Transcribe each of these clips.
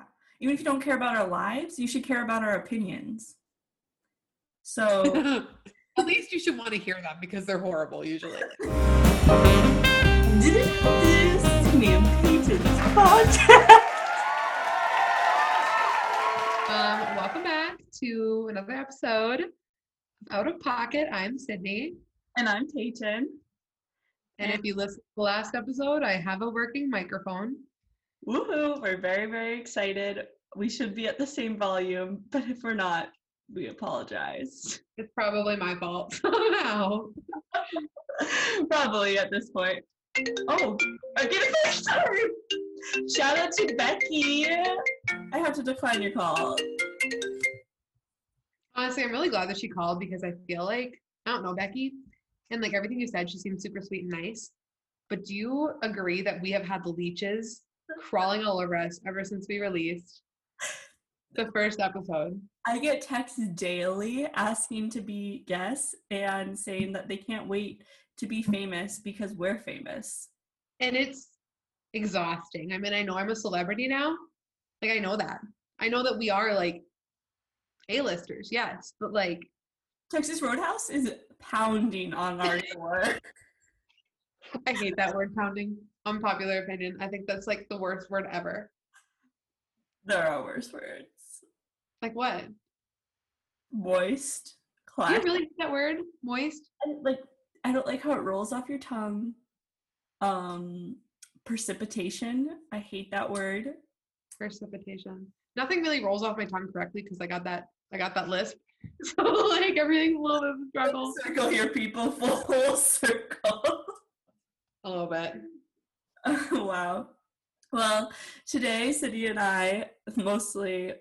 Yeah. Even if you don't care about our lives, you should care about our opinions. So At least you should want to hear them because they're horrible usually. this is me Peyton's podcast. Um, welcome back to another episode of Out of Pocket. I'm Sydney. And I'm Peyton. And if you listen to the last episode, I have a working microphone. Woohoo! We're very, very excited. We should be at the same volume, but if we're not, we apologize. It's probably my fault somehow. Probably at this point. Oh, very sorry. Shout out to Becky. I have to decline your call. Honestly, I'm really glad that she called because I feel like, I don't know, Becky, and like everything you said, she seems super sweet and nice. But do you agree that we have had the leeches crawling all over us ever since we released the first episode? I get texts daily asking to be guests and saying that they can't wait to be famous because we're famous. And it's exhausting. I mean, I know I'm a celebrity now. Like, I know that. I know that we are like A-listers, yes. But like, Texas Roadhouse is pounding on our door. I hate that word pounding. Unpopular opinion. I think that's like the worst word ever. there are worse words. Like what? Moist, Do you really hate that word? Moist? like I don't like how it rolls off your tongue. Um precipitation. I hate that word. Precipitation. Nothing really rolls off my tongue correctly because I got that I got that lisp. So like everything's a little bit of a struggle. Circle here, people. Full circle. A little bit. wow. Well, today, Sydney and I, mostly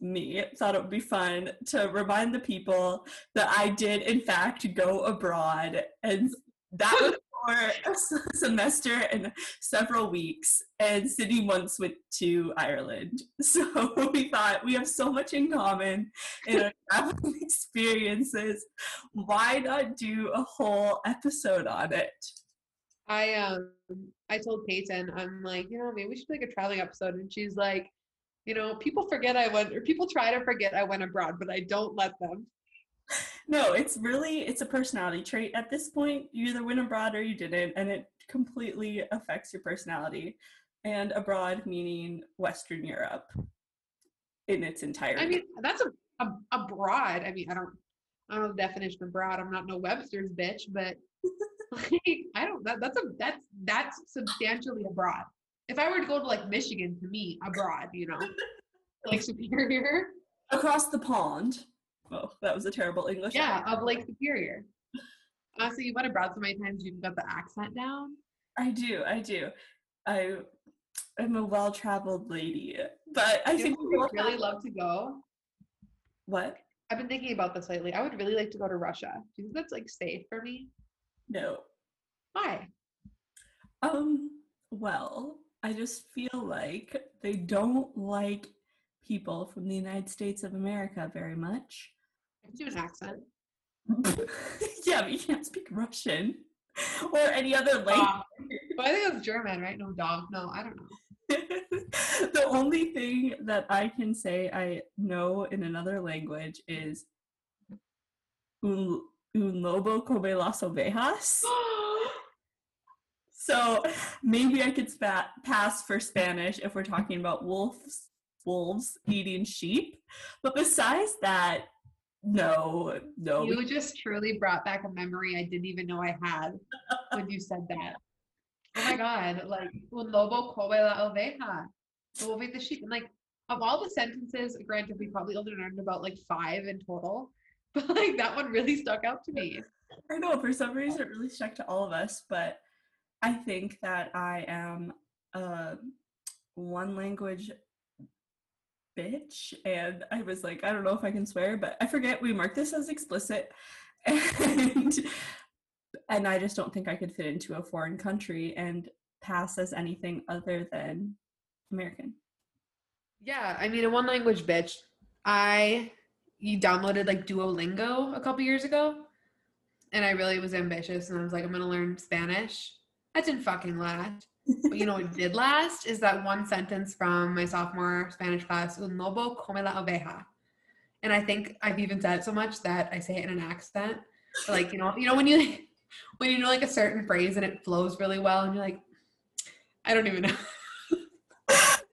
me, thought it would be fun to remind the people that I did, in fact, go abroad. And that was for a semester and several weeks. And Sydney once went to Ireland. So we thought we have so much in common in our traveling experiences. Why not do a whole episode on it? I um I told Peyton, I'm like, you know, maybe we should make a traveling episode. And she's like, you know, people forget I went or people try to forget I went abroad, but I don't let them. No, it's really it's a personality trait at this point. You either went abroad or you didn't, and it completely affects your personality. And abroad meaning Western Europe in its entirety. I mean, that's a, a abroad. I mean, I don't I don't know the definition of abroad. I'm not no Webster's bitch, but like I don't that, that's a that's that's substantially abroad. If I were to go to like Michigan to me, abroad, you know, like Superior, Across the pond. Oh, that was a terrible English. yeah, of Lake Superior. Honestly, you went abroad so many times you've got the accent down. I do, I do. I am a well-traveled lady, but I I think we I would really love to go. what? I've been thinking about this lately. I would really like to go to Russia. Do you think that's like safe for me? No. Why? Um, well, I just feel like they don't like people from the United States of America very much. I can do an accent. yeah, but you can't speak Russian or any other language. But I think it's German, right? No, dog. No, I don't know. the only thing that I can say I know in another language is un, un lobo come las ovejas. So maybe I could spa- pass for Spanish if we're talking about wolves, wolves eating sheep. But besides that, no, no. You just truly brought back a memory I didn't even know I had when you said that. Oh my god, like un lobo come la oveja. The wolf ate the sheep. And like of all the sentences, granted we probably only learned about like five in total, but like that one really stuck out to me. I know for some reason it really stuck to all of us, but I think that I am a one language bitch, and I was like, I don't know if I can swear, but I forget we marked this as explicit, and and I just don't think I could fit into a foreign country and pass as anything other than American. Yeah, I mean a one language bitch. I you downloaded like Duolingo a couple years ago, and I really was ambitious, and I was like, I'm gonna learn Spanish. That didn't fucking last. But you know what did last is that one sentence from my sophomore Spanish class, un lobo come la oveja. And I think I've even said it so much that I say it in an accent. Like, you know, you know when you when you know like a certain phrase and it flows really well and you're like, I don't even know.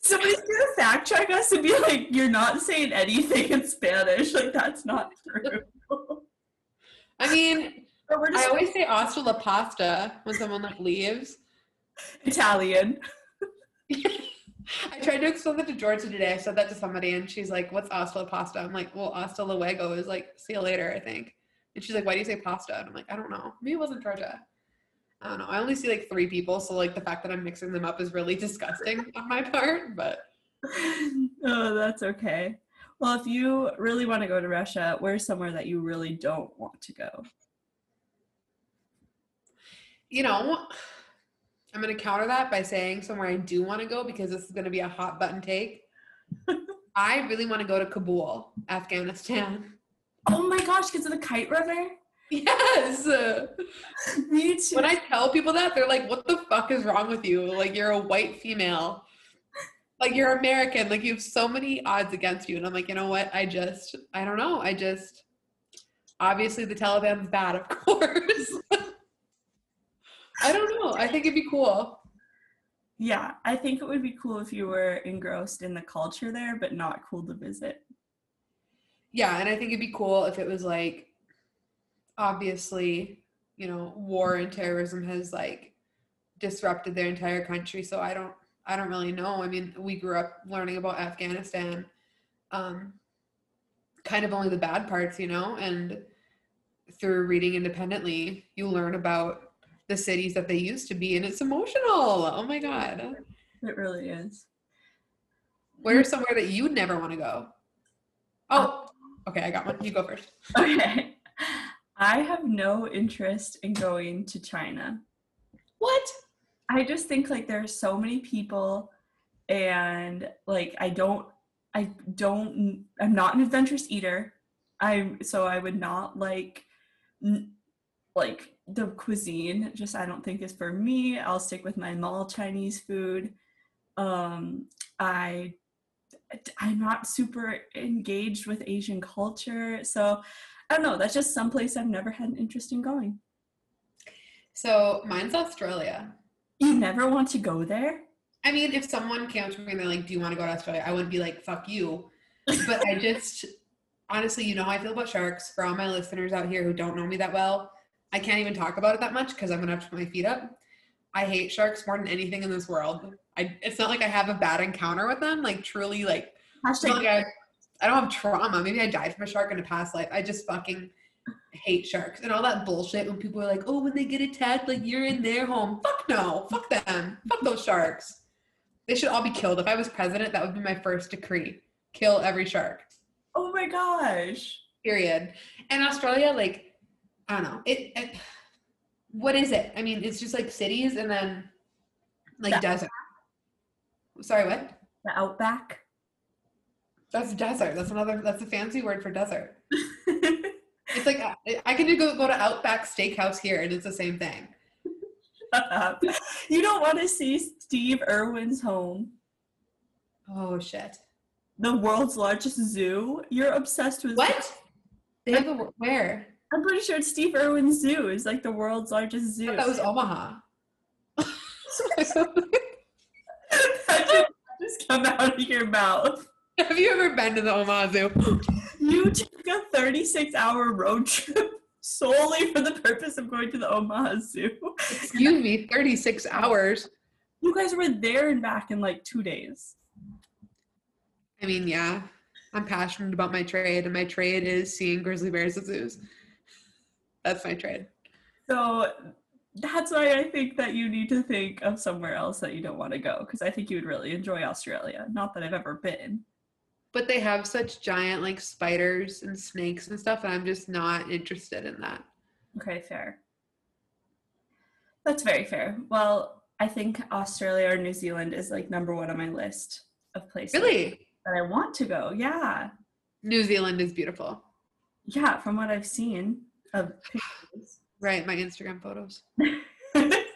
Somebody's gonna fact check us and be like, "You're not saying anything in Spanish. Like that's not true." I mean, But we're I always say hasta la pasta when someone like leaves. Italian. I tried to explain that to Georgia today. I said that to somebody, and she's like, "What's hasta la pasta?" I'm like, "Well, hasta luego is like see you later, I think." And she's like, "Why do you say pasta?" And I'm like, "I don't know. Maybe it wasn't Georgia. I don't know. I only see like three people, so like the fact that I'm mixing them up is really disgusting on my part. But oh, that's okay. Well, if you really want to go to Russia, where's somewhere that you really don't want to go? you know, I'm gonna counter that by saying somewhere I do want to go because this is gonna be a hot button take. I really want to go to Kabul, Afghanistan. Oh my gosh, because of the Kite Runner? Yes. Me too. When I tell people that, they're like, "What the fuck is wrong with you? Like you're a white female, like you're American, like you have so many odds against you." And I'm like, you know what? I just, I don't know. I just, obviously the Taliban's bad, of course. I don't know. I think it'd be cool. yeah, I think it would be cool if you were engrossed in the culture there, but not cool to visit. Yeah, and I think it'd be cool if it was like, obviously, you know, war and terrorism has like disrupted their entire country. So I don't, I don't really know. I mean, we grew up learning about Afghanistan, um, kind of only the bad parts, you know, and through reading independently, you learn about the cities that they used to be, and it's emotional. Oh my god, It really is. where's somewhere that you'd never want to go? Oh, okay, I got one. You go first. Okay. I have no interest in going to China. What? I just think like there are so many people and like I don't I don't I'm not an adventurous eater. I'm so I would not like n- like the cuisine just I don't think is for me. I'll stick with my mall Chinese food. Um I I'm not super engaged with Asian culture. So Oh, I don't know, that's just someplace I've never had an interest in going. So mine's Australia. You never want to go there? I mean, if someone came up to me and they're like, "Do you want to go to Australia?" I wouldn't be like, "Fuck you," but I just honestly, you know how I feel about sharks. For all my listeners out here who don't know me that well, I can't even talk about it that much because I'm gonna have to put my feet up. I hate sharks more than anything in this world. I it's not like I have a bad encounter with them. Like truly, like Hashtag like I, I don't have trauma. Maybe I died from a shark in a past life. I just fucking hate sharks and all that bullshit when people are like, oh, when they get attacked, like you're in their home. Fuck no. Fuck them. Fuck those sharks. They should all be killed. If I was president, that would be my first decree. Kill every shark. Oh my gosh. Period. And Australia, like, I don't know. It, it what is it? I mean, it's just like cities and then like Yeah. desert. Sorry, what? The outback. That's desert. That's another that's a fancy word for desert. It's like I, I can go go to Outback Steakhouse here and it's the same thing. Shut up. You don't want to see Steve Irwin's home, Oh shit. the world's largest zoo. You're obsessed with What? They have a where? I'm pretty sure it's Steve Irwin's zoo is like the world's largest zoo. thought that was Omaha. that just come out of your mouth. Have you ever been to the Omaha Zoo? You took a 36 hour road trip solely for the purpose of going to the Omaha Zoo. Excuse me, 36 hours. You guys were there and back in like two days. I mean, yeah. I'm passionate about my trade, and my trade is seeing grizzly bears at zoos. That's my trade. So that's why I think that you need to think of somewhere else that you don't want to go because I think you would really enjoy Australia. Not that I've ever been. But they have such giant like spiders and snakes and stuff, and I'm just not interested in that. Okay, fair. That's very fair. Well, I think Australia or New Zealand is like number one on my list of places Really? that I want to go. Yeah. New Zealand is beautiful. Yeah, from what I've seen of pictures. Right, my Instagram photos.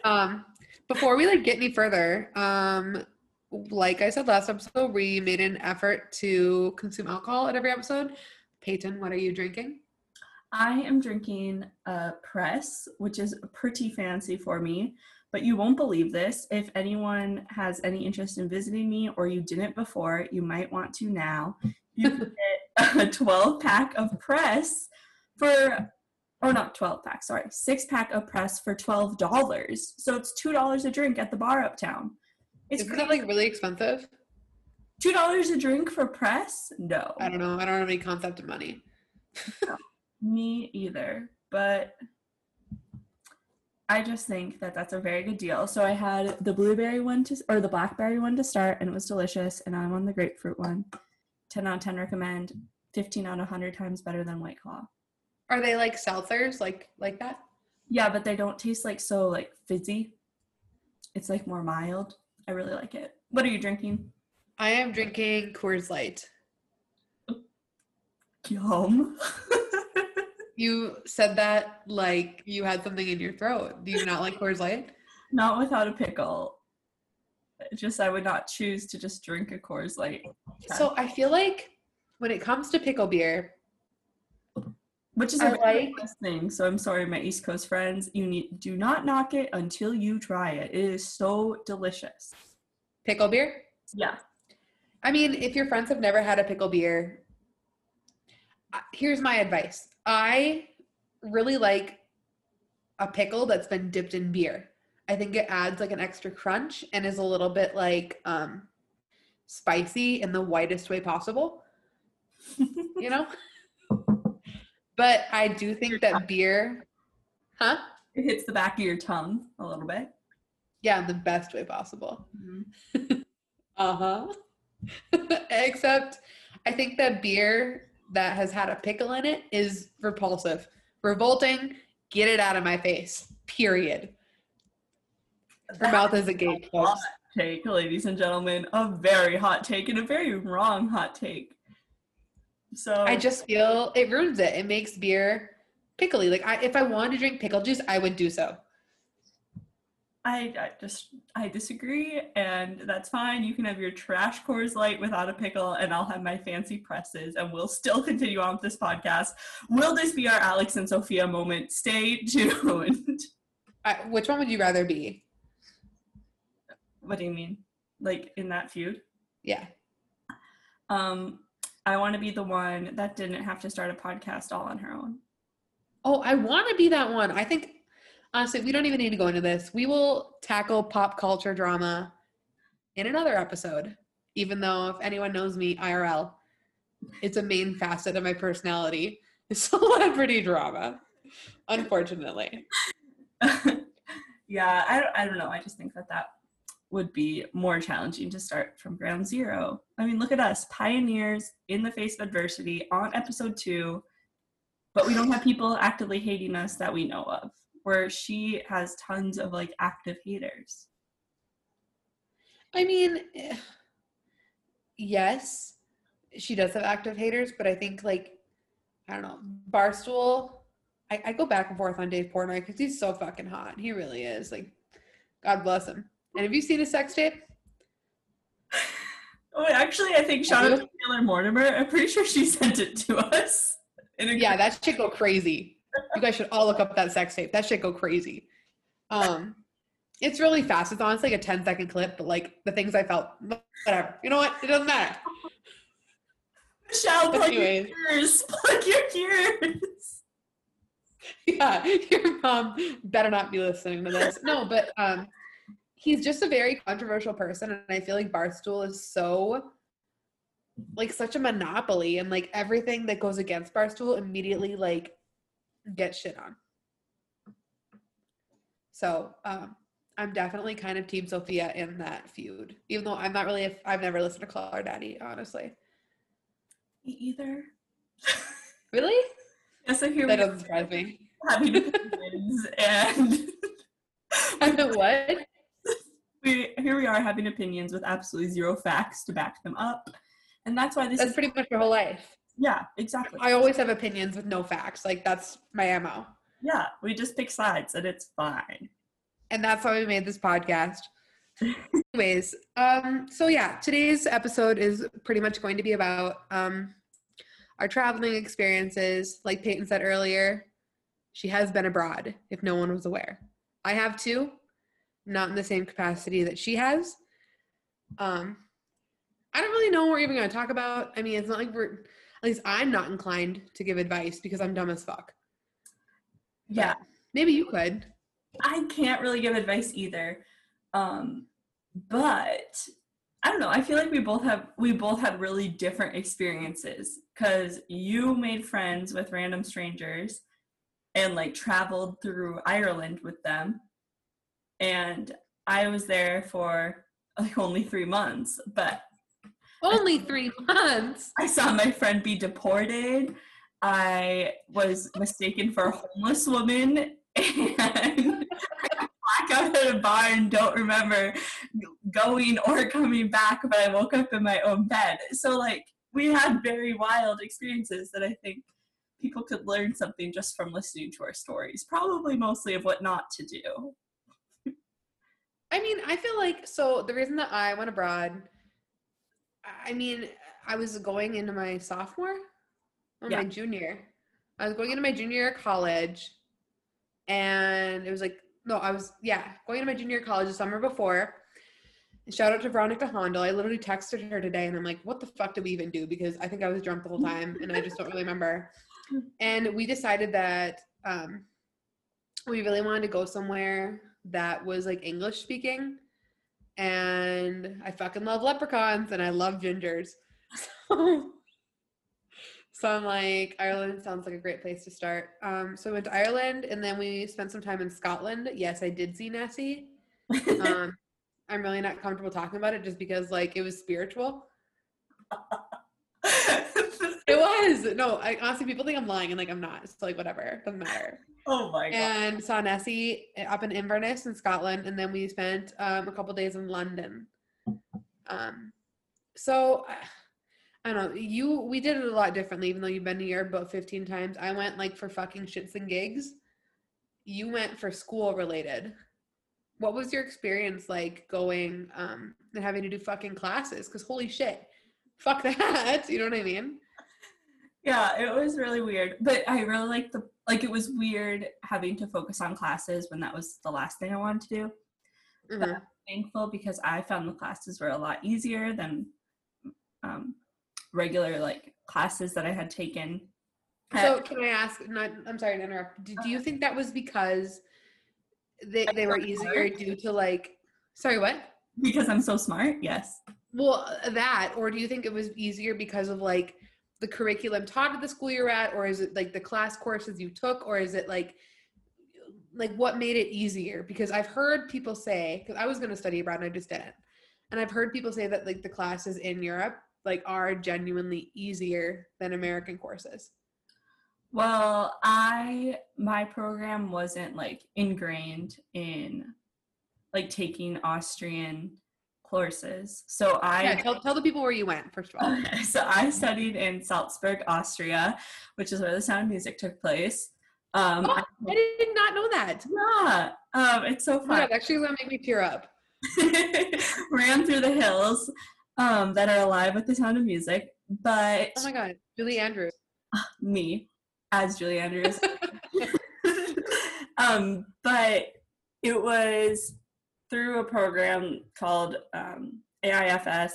Um, before we like get any further, um, like I said last episode, we made an effort to consume alcohol at every episode. Peyton, what are you drinking? I am drinking a press, which is pretty fancy for me, but you won't believe this. If anyone has any interest in visiting me or you didn't before, you might want to now. You can get a 12 pack of press for, or not 12 pack, sorry, six pack of press for $12. So it's $2 a drink at the bar uptown. It's Isn't that like really expensive? $2 a drink for press? No. I don't know. I don't have any concept of money. Me either, but I just think that that's a very good deal. So I had the blueberry one to or the blackberry one to start, and it was delicious. And I'm on the grapefruit one. Ten out of ten recommend. Fifteen out of hundred times better than White Claw. Are they like seltzers, like like that? Yeah, but they don't taste like so like fizzy. It's like more mild. I really like it. What are you drinking? I am drinking Coors Light. Yum. You said that like you had something in your throat. Do you not like Coors Light? Not without a pickle. Just I would not choose to just drink a Coors Light. So I feel like when it comes to pickle beer, which is I a like- thing. So I'm sorry, my East Coast friends. You need do not knock it until you try it. It is so delicious. pickle beer. Yeah. I mean, if your friends have never had a pickle beer, here's my advice. I really like a pickle that's been dipped in beer. I think it adds like an extra crunch and is a little bit like um spicy in the whitest way possible, you know? But I do think that beer Huh? It hits the back of your tongue a little bit. Yeah, the best way possible. Mhm. Uh-huh. Except I think that beer that has had a pickle in it is repulsive. Revolting, get it out of my face. Period. Her mouth is a gate. Hot take, ladies and gentlemen. A very hot take and a very wrong hot take. So I just feel it ruins it. It makes beer pickly. Like I if I wanted to drink pickle juice, I would do so. I, I just I disagree, and that's fine. You can have your trash Coors Light without a pickle, and I'll have my fancy presses, and we'll still continue on with this podcast. Will this be our Alex and Sofia moment? Stay tuned. Which one would you rather be? what do you mean? Like in that feud? Yeah. Um, I want to be the one that didn't have to start a podcast all on her own. Oh, I want to be that one. I think honestly, we don't even need to go into this. We will tackle pop culture drama in another episode. Even though if anyone knows me IRL, it's a main facet of my personality. is Celebrity drama, unfortunately. yeah, I don't, I don't know. I just think that that would be more challenging to start from ground zero. I mean, look at us, pioneers in the face of adversity on episode two, but we don't have people actively hating us that we know of. Where she has tons of like active haters. I mean, eh, yes, she does have active haters, but I think like I don't know, Barstool. I, I go back and forth on Dave Portnoy because he's so fucking hot. He really is. Like, God bless him. And have you seen his sex tape? Oh, actually, I think shout out to Taylor Mortimer. I'm pretty sure she sent it to us. A Yeah, that shit go crazy. You guys should all look up that sex tape. That shit go crazy. Um, it's really fast. It's honestly like a 10 second clip, but like the things I felt, whatever. You know what? It doesn't matter. Michelle, plug Anyways. your ears. Plug your ears. yeah, your mom better not be listening to this. No, but um, he's just a very controversial person, and I feel like Barstool is so like such a monopoly, and like everything that goes against Barstool immediately like gets shit on. So um, I'm definitely kind of Team Sofia in that feud, even though I'm not really. A, I've never listened to Call Her Daddy, honestly. Me either. Really? Yeah, so here That doesn't surprise me. opinions and what? We here we are having opinions with absolutely zero facts to back them up. And that's why this That's is pretty much your whole life. yeah, exactly. I always have opinions with no facts. Like that's my MO. Yeah, we just pick sides and it's fine. and that's why we made this podcast. Anyways, um, so yeah, today's episode is pretty much going to be about um our traveling experiences. Like Peyton said earlier, she has been abroad, if no one was aware. I have too, not in the same capacity that she has. Um, I don't really know what we're even going to talk about. I mean, it's not like we're, at least I'm not inclined to give advice because I'm dumb as fuck. Yeah. But maybe you could. I can't really give advice either. Um, but I don't know. I feel like we both have we both had really different experiences because you made friends with random strangers and like traveled through Ireland with them, and I was there for like only three months, but Only three months. I saw my friend be deported. I was mistaken for a homeless woman and I black out at a bar and don't remember going or coming back, but I woke up in my own bed. So like we had very wild experiences that I think people could learn something just from listening to our stories. Probably mostly of what not to do. I mean, I feel like so the reason that I went abroad, I mean, I was going into my sophomore or Yeah. my junior. I was going into my junior year of college, and it was like no, I was yeah going into my junior college the summer before. Shout out to Veronica Hondo. I literally texted her today, and I'm like, "What the fuck did we even do?" Because I think I was drunk the whole time, and I just don't really remember. And we decided that um, we really wanted to go somewhere that was like English speaking. And I fucking love leprechauns and I love gingers. So, so I'm like, Ireland sounds like a great place to start. Um, so I went to Ireland and then we spent some time in Scotland. Yes, I did see Nessie. Um, I'm really not comfortable talking about it just because like it was spiritual. It was. No, I honestly people think I'm lying and like I'm not. It's like whatever. Doesn't matter. oh my god. and saw Nessie up in Inverness in Scotland, and then we spent um, a couple days in London. Um, so I- don't know. You we did it a lot differently, even though you've been to Europe about fifteen times. I went like for fucking shits and gigs. You went for school related. What was your experience like going um, and having to do fucking classes? Because holy shit, fuck that. You know what I mean? Yeah, it was really weird. But I really like the like it was weird having to focus on classes when that was the last thing I wanted to do. Mhm. Thankful because I found the classes were a lot easier than um, regular like classes that I had taken. So can I ask? Not, I'm sorry to interrupt. Do, do you think that was because they they were easier due to like? Sorry, what? because I'm so smart, yes. Well, that, or do you think it was easier because of like the curriculum taught at the school you're at, or is it like the class courses you took, or is it like like what made it easier? Because I've heard people say, because I was going to study abroad and I just didn't, and I've heard people say that like the classes in Europe like are genuinely easier than American courses. Well, I my program wasn't like ingrained in like taking Austrian courses. So I Yeah, tell, tell the people where you went first of all. Okay, so I studied in Salzburg, Austria, which is where the Sound of Music took place. Um, Oh, I did not know that. yeah, um, it's so Oh fun. God, actually, gonna make me tear up. Ran through the hills um, that are alive with the Sound of Music, but Oh my God, Julie Andrews. me as Julie Andrews. um, but it was through a program called um, AIFS,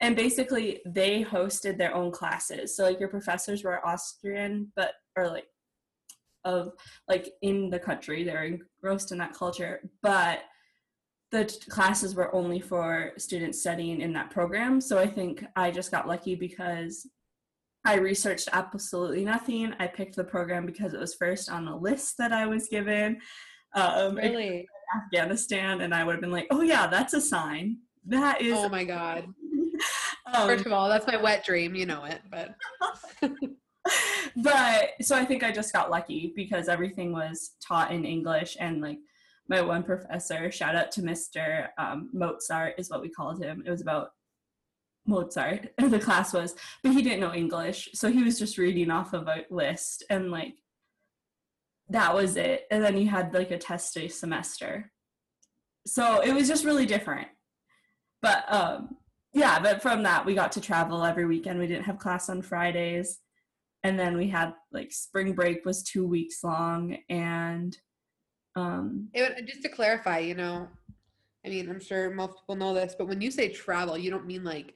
and basically they hosted their own classes. So like your professors were Austrian, but or like of like in the country, they're engrossed in that culture, but the t- classes were only for students studying in that program. So I think I just got lucky because I researched absolutely nothing. I picked the program because it was first on the list that I was given. Um, Really? Afghanistan, and I would have been like, "Oh yeah, that's a sign. That is." Oh my God. um, First of all, that's my wet dream. You know it, but but so I think I just got lucky because everything was taught in English, and like my one professor, shout out to Mr. Um, Mozart, is what we called him. It was about Mozart. The class was, but he didn't know English, so he was just reading off of a list, and like that was it. And then you had like a test a semester. so it was just really different. But um, yeah, but from that we got to travel every weekend. We didn't have class on Fridays, and then we had like spring break was two weeks long, and um, It, just to clarify, you know, I mean, I'm sure most people know this, but when you say travel, you don't mean like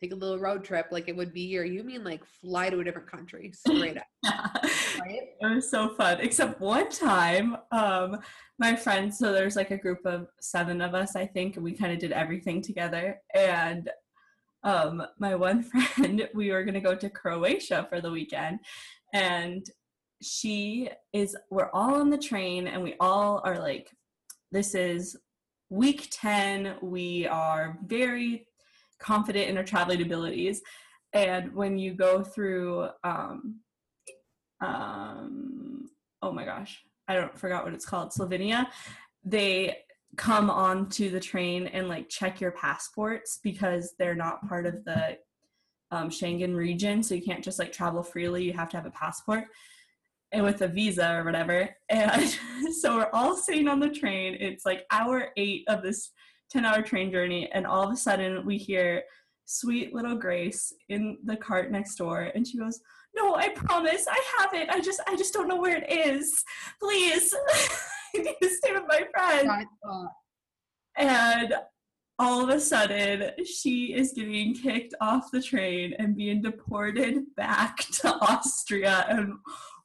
take a little road trip like it would be here. You mean like fly to a different country straight up. right? It was so fun. Except one time, um, my friends, so there's like a group of seven of us, I think, and we kind of did everything together. And um, my one friend, we were gonna go to Croatia for the weekend, and she is we're all on the train and we all are like this is week 10 we are very confident in our traveling abilities and when you go through um um oh my gosh i don't forgot what it's called slovenia they come onto the train and like check your passports because they're not part of the um, Schengen region, so you can't just like travel freely. You have to have a passport and with a visa or whatever. And so we're all sitting on the train. It's like hour eight of this 10 hour train journey. And all of a sudden we hear sweet little Grace in the cart next door. And she goes, no, I promise I have it. I just, I just don't know where it is. Please. I need to stay with my friend. And all of a sudden, she is getting kicked off the train and being deported back to Austria. And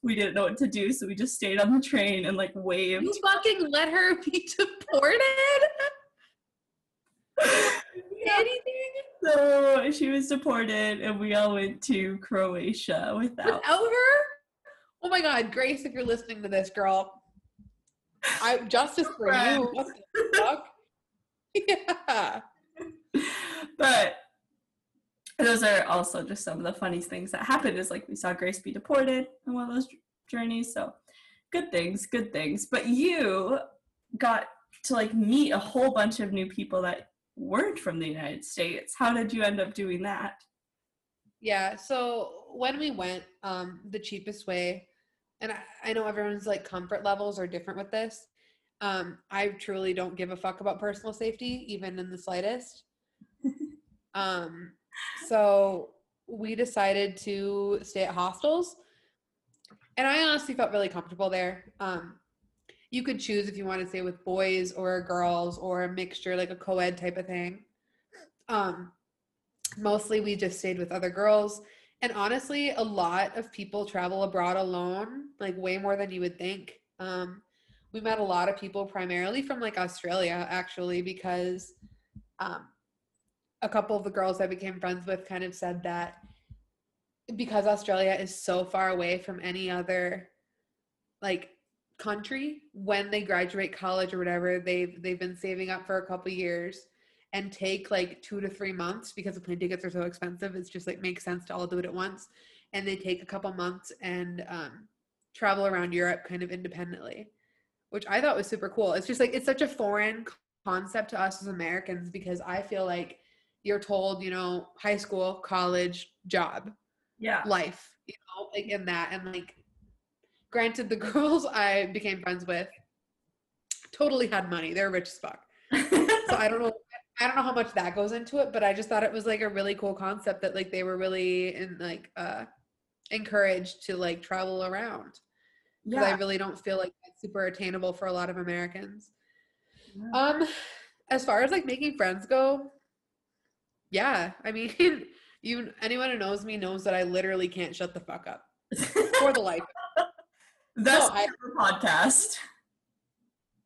we didn't know what to do, so we just stayed on the train and like waved. You fucking let her be deported? Anything? So she was deported, and we all went to Croatia without without her. Oh my God, Grace, if you're listening to this, girl, I justice for you. What the fuck? Yeah. But those are also just some of the funniest things that happened is like we saw grace be deported on one of those journeys so good things good things but you got to like meet a whole bunch of new people that weren't from the united states how did you end up doing that yeah so when we went um the cheapest way and I, I know everyone's like comfort levels are different with this um i truly don't give a fuck about personal safety even in the slightest um so we decided to stay at hostels. And I honestly felt really comfortable there. Um, you could choose if you want to stay with boys or girls or a mixture, like a co ed type of thing. Um, mostly we just stayed with other girls. And honestly, a lot of people travel abroad alone, like way more than you would think. Um, we met a lot of people primarily from like Australia, actually, because um, a couple of the girls I became friends with kind of said that because Australia is so far away from any other like country when they graduate college or whatever they've they've been saving up for a couple years and take like 2 to 3 months because the plane tickets are so expensive it's just like makes sense to all do it at once. And they take a couple months and um, travel around Europe kind of independently which I thought was super cool. It's just like it's such a foreign concept to us as Americans because I feel like you're told, you know, high school, college, job, yeah, life, you know, like in that. And like, granted, the girls I became friends with totally had money. They're rich as fuck. so I don't know. I don't know how much that goes into it, but I just thought it was like a really cool concept that like they were really in like uh encouraged to like travel around. Yeah. I really don't feel like that's super attainable for a lot of Americans. Yeah. Um as far as like making friends go, yeah, I mean, you anyone who knows me knows that I literally can't shut the fuck up for the life. That's no, I, podcast.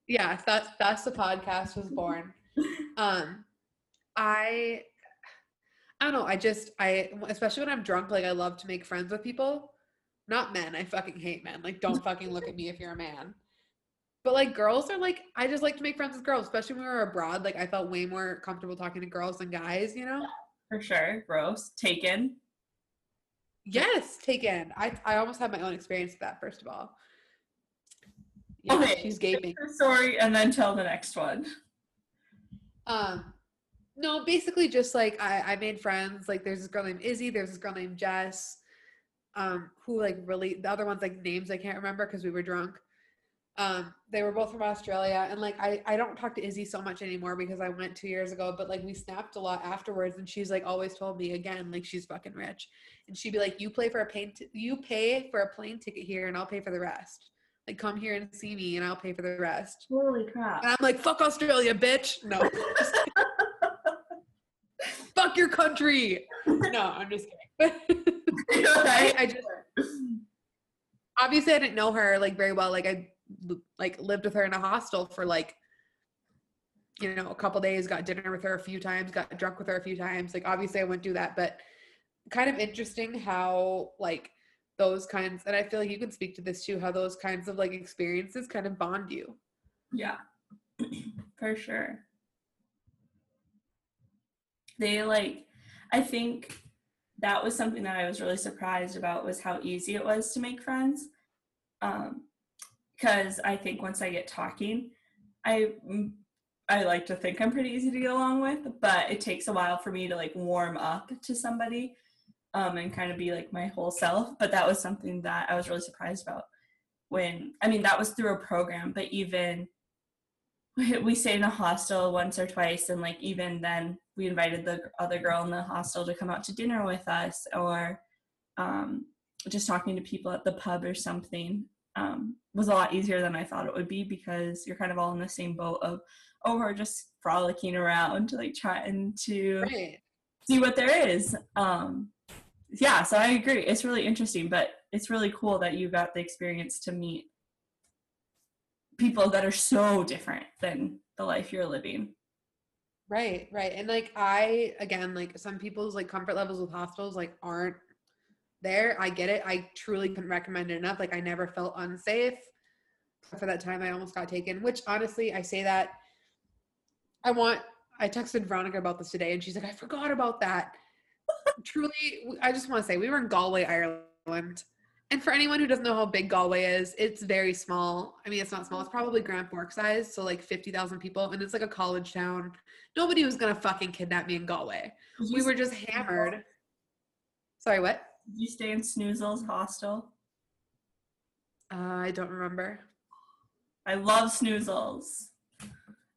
Yeah, that's that's the podcast was born. Um, I I don't know. I just I especially when I'm drunk, like I love to make friends with people. Not men. I fucking hate men. Like, don't fucking look at me if you're a man. But like girls are like, I just like to make friends with girls, especially when we were abroad. Like I felt way more comfortable talking to girls than guys, you know? For sure. Gross. Taken. Yes, taken. I I almost had my own experience with that, first of all. Yeah, okay. she's gaping. Sorry, and then tell the next one. Um no, basically just like I, I made friends. Like there's this girl named Izzy, there's this girl named Jess, um, who like really the other ones like names I can't remember because we were drunk. Um, they were both from Australia, and like I, I don't talk to Izzy so much anymore because I went two years ago. But like we snapped a lot afterwards, and she's like always told me again, like she's fucking rich, and she'd be like, "You play for a plane, t- you pay for a plane ticket here, and I'll pay for the rest. Like come here and see me, and I'll pay for the rest." Holy crap. And I'm like, "Fuck Australia, bitch!" No, fuck your country. No, I'm just kidding. I, I just obviously I didn't know her like very well. Like I like lived with her in a hostel for like you know a couple days. Got dinner with her a few times. Got drunk with her a few times. Like obviously I wouldn't do that, but kind of interesting how like those kinds. And I feel like you can speak to this too. How those kinds of like experiences kind of bond you. Yeah, for sure. They like, I think that was something that I was really surprised about was how easy it was to make friends. Um, because I think once I get talking, I I like to think I'm pretty easy to get along with, but it takes a while for me to like warm up to somebody um, and kind of be like my whole self. But that was something that I was really surprised about when I mean that was through a program, but even we- we stayed in a hostel once or twice and like even then we invited the other girl in the hostel to come out to dinner with us or um, just talking to people at the pub or something um, was a lot easier than i thought it would be because you're kind of all in the same boat of oh we're just frolicking around like trying to Right. see what there is um, yeah so i agree it's really interesting but it's really cool that you got the experience to meet people that are so different than the life you're living Right, right. And like I again, like some people's like comfort levels with hostels like aren't there. I get it. I truly couldn't recommend it enough. Like I never felt unsafe. For that time I almost got taken, which honestly I say that I want I texted Veronica about this today and she's like, I forgot about that. truly I just want to say we were in Galway, Ireland. And for anyone who doesn't know how big Galway is, it's very small. I mean, it's not small. It's probably Grand Fork size, so like 50,000 people, and it's like a college town. Nobody was gonna fucking kidnap me in Galway. We were just hammered. Sorry, what? Did you stay in Snoozle's hostel Uh, I don't remember. i love Snoozles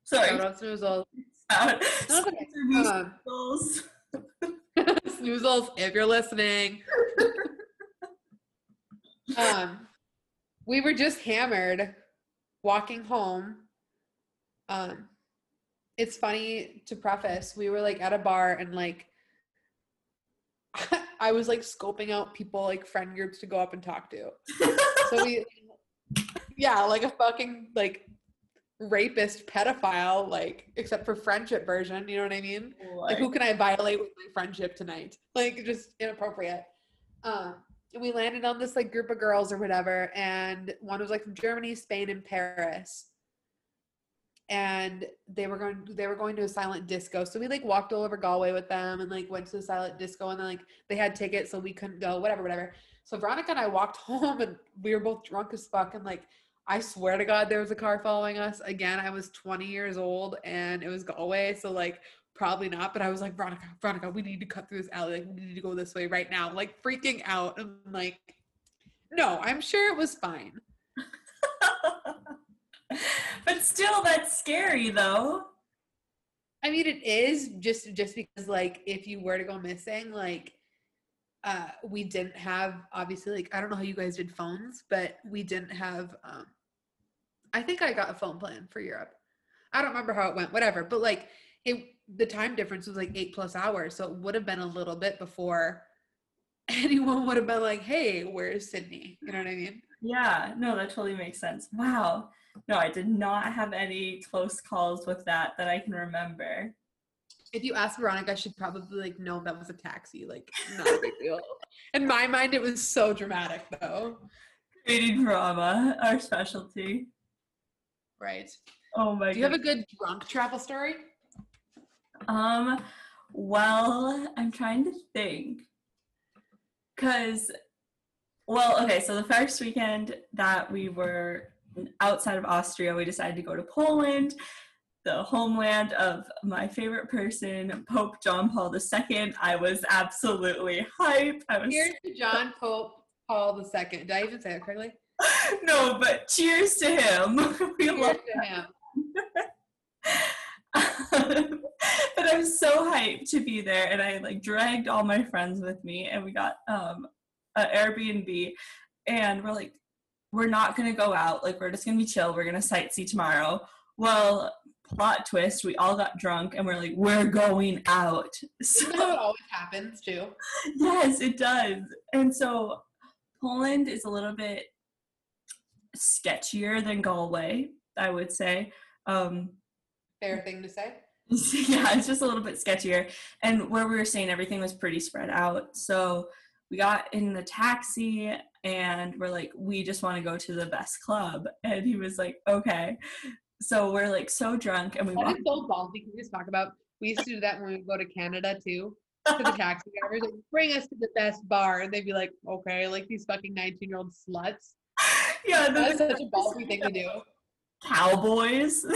sorry Shout out Snoozles. shout- No, it's okay. sponsor me, Snoozles. Snoozles, if you're listening. um, we were just hammered walking home. Um, it's funny to preface, we were like at a bar and like I was like scoping out people like friend groups to go up and talk to. So we yeah, like a fucking like rapist pedophile, like except for friendship version, you know what I mean? like who can I violate with my friendship tonight? Like just inappropriate. Um, and we landed on this like group of girls or whatever, and one was like from Germany, Spain, and Paris. And they were going they were going to a silent disco. So we like walked all over Galway with them and like went to the silent disco and then like they had tickets so we couldn't go, whatever, whatever. So Veronica and I walked home and we were both drunk as fuck and like I swear to God there was a car following us. Again, I was 20 years old and it was Galway, so like probably not, but I was like, Veronica, Veronica, we need to cut through this alley. Like, we need to go this way right now. Like, freaking out. And like, no, I'm sure it was fine. but still that's scary though I mean, it is just just because like if you were to go missing, like uh we didn't have obviously like I don't know how you guys did phones, but we didn't have um I think I got a phone plan for Europe. I don't remember how it went, whatever. But like it the time difference was like eight plus hours. So it would have been a little bit before anyone would have been like, hey, where's Sydney? You know what I mean? yeah no that totally makes sense wow no i did not have any close calls with that that i can remember If you ask Veronica, she'd probably like know that was a taxi. Like, not a big deal. In my mind, it was so dramatic though. creating drama our specialty Right. oh my Do you have a good drunk travel story? um well i'm trying to think because well okay so the first weekend that we were outside of austria we decided to go to poland the homeland of my favorite person pope john paul ii i was absolutely hype i was Here's to John Pope Paul II. Did I even say that correctly? no, but cheers to him. We Cheers love to him. but I'm so hyped to be there, and I like dragged all my friends with me, and we got um an Airbnb, and we're like, we're not gonna go out, like we're just gonna be chill. We're gonna sightsee tomorrow. Well, plot twist, we all got drunk, and we're like, we're going out. Isn't that So it always happens too? yes, it does, and so Poland is a little bit sketchier than Galway, I would say. Um, Fair thing to say. yeah, it's just a little bit sketchier. And where we were staying, everything was pretty spread out. So we got in the taxi and we're like, we just want to go to the best club. And he was like, okay. So we're like so drunk and we That walk. is so ballsy. Can we just talk about? We used to do that when we go to Canada too. To the taxi drivers, like, bring us to the best bar, and they'd be like, "Okay," like these fucking nineteen-year-old sluts. yeah, That's such a ballsy thing to do. cowboys.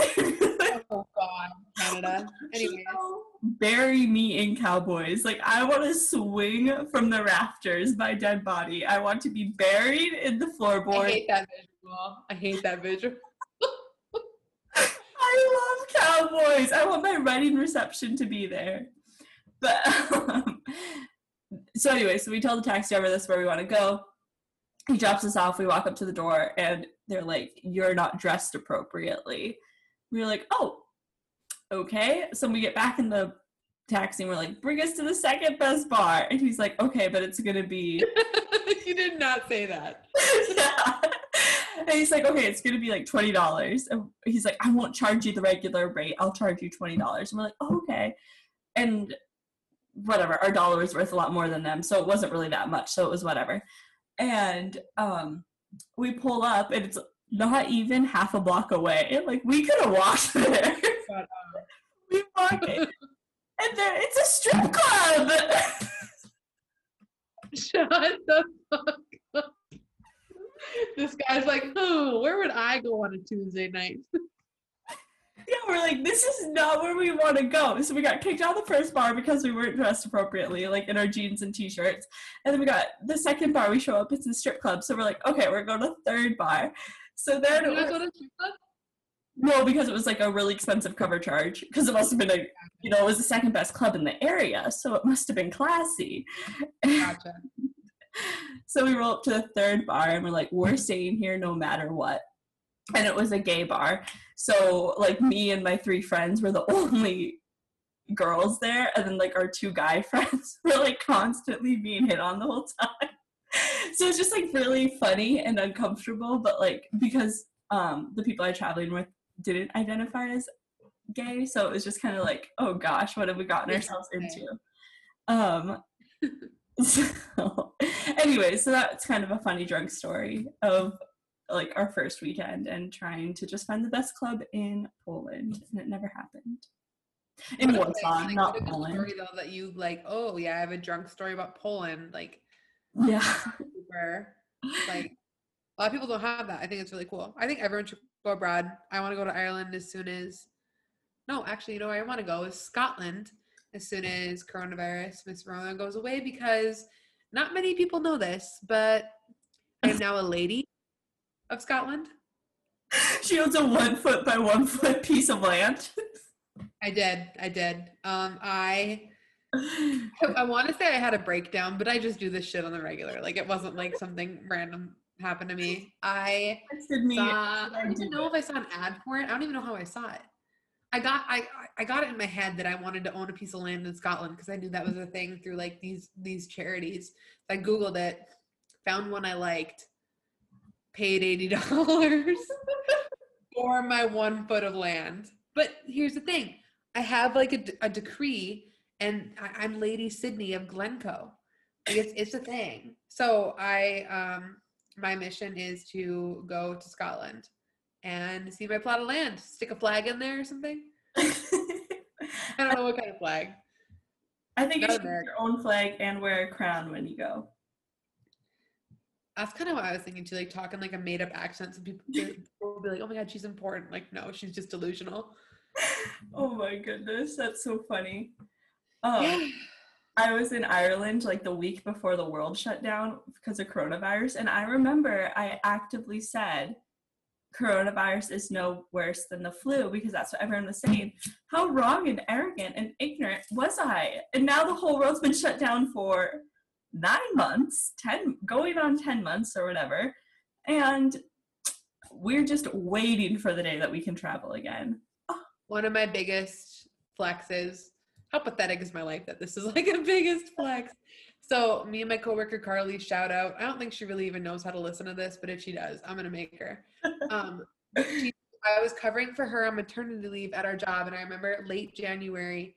Oh God, Canada. Anyways, Bury me in cowboys. Like I want to swing from the rafters my dead body. I want to be buried in the floorboard. I hate that visual. I hate that visual. I love cowboys. I want my wedding reception to be there. But um, so anyway, so we tell the taxi driver this is where we want to go. He drops us off. We walk up to the door, and they're like, "You're not dressed appropriately." We're like, "Oh, okay." So we get back in the taxi, and we're like, "Bring us to the second best bar." And he's like, "Okay, but it's gonna be." you did not say that. yeah. And he's like, okay, it's gonna be like twenty dollars. And he's like, I won't charge you the regular rate. I'll charge you twenty dollars. And we're like, oh, okay. And whatever, our dollar was worth a lot more than them, so it wasn't really that much. So it was whatever. And um, we pull up, and it's not even half a block away. Like we could have walked there. We walk it, and there it's a strip club. Shut the fuck up. This guy's like, oh, where would I go on a Tuesday night? Yeah, we're like, this is not where we want to go. So we got kicked out of the first bar because we weren't dressed appropriately, like in our jeans and t-shirts. And then we got the second bar. We show up, it's a strip club. So we're like, okay, we're going to the third bar. So there Did go to strip club? no, because it was like a really expensive cover charge. Because it must have been a, you know, it was the second best club in the area, so it must have been classy. Gotcha. so we roll up to the third bar and we're like, we're staying here no matter what. And it was a gay bar. So like me and my three friends were the only girls there. And then like our two guy friends were like constantly being hit on the whole time. So it's just like really funny and uncomfortable, but like because um the people I traveling with didn't identify as gay, so it was just kind of like, oh gosh, what have we gotten ourselves into? Um so anyway, so that's kind of a funny drunk story of like our first weekend and trying to just find the best club in Poland, and it never happened. In Warsaw, like, not what a good Poland. Story though that you like. Oh yeah, I have a drunk story about Poland. Like Yeah, super. Like a lot of people don't have that. I think it's really cool. I think everyone should go abroad. I want to go to Ireland as soon as. No, actually, you know where I want to go is Scotland as soon as coronavirus, Miss Rona goes away because not many people know this, but I am now a lady of Scotland. she owns a one foot by one foot piece of land. I did. I did. Um, I I, I want to say I had a breakdown, but I just do this shit on the regular. Like it wasn't like something random happened to me. I me. saw, I don't even know if I saw an ad for it. I don't even know how I saw it. I got I I got it in my head that I wanted to own a piece of land in Scotland because I knew that was a thing through like these these charities. I googled it, found one I liked, paid eighty dollars for my one foot of land. But here's the thing: I have like a, a decree, and I, I'm Lady Sydney of Glencoe. Like it's it's a thing. So I um my mission is to go to Scotland and see my plot of land. Stick a flag in there or something. I don't know what kind of flag. I think you Not should wear your own flag and wear a crown when you go. That's kind of what I was thinking too, like talking like a made up accent. So people, people will be like, "Oh my god, she's important." Like, no, she's just delusional. Oh my goodness, that's so funny. Um, I was in Ireland like the week before the world shut down because of coronavirus. And I remember I actively said, coronavirus is no worse than the flu because that's what everyone was saying. How wrong and arrogant and ignorant was I? And now the whole world's been shut down for nine months, 10, going on 10 months or whatever. And we're just waiting for the day that we can travel again. One of my biggest flexes. How pathetic is my life that this is like a biggest flex? So me and my coworker Carly, shout out. I don't think she really even knows how to listen to this, but if she does, I'm gonna make her. Um, she, I was covering for her on maternity leave at our job, and I remember late January.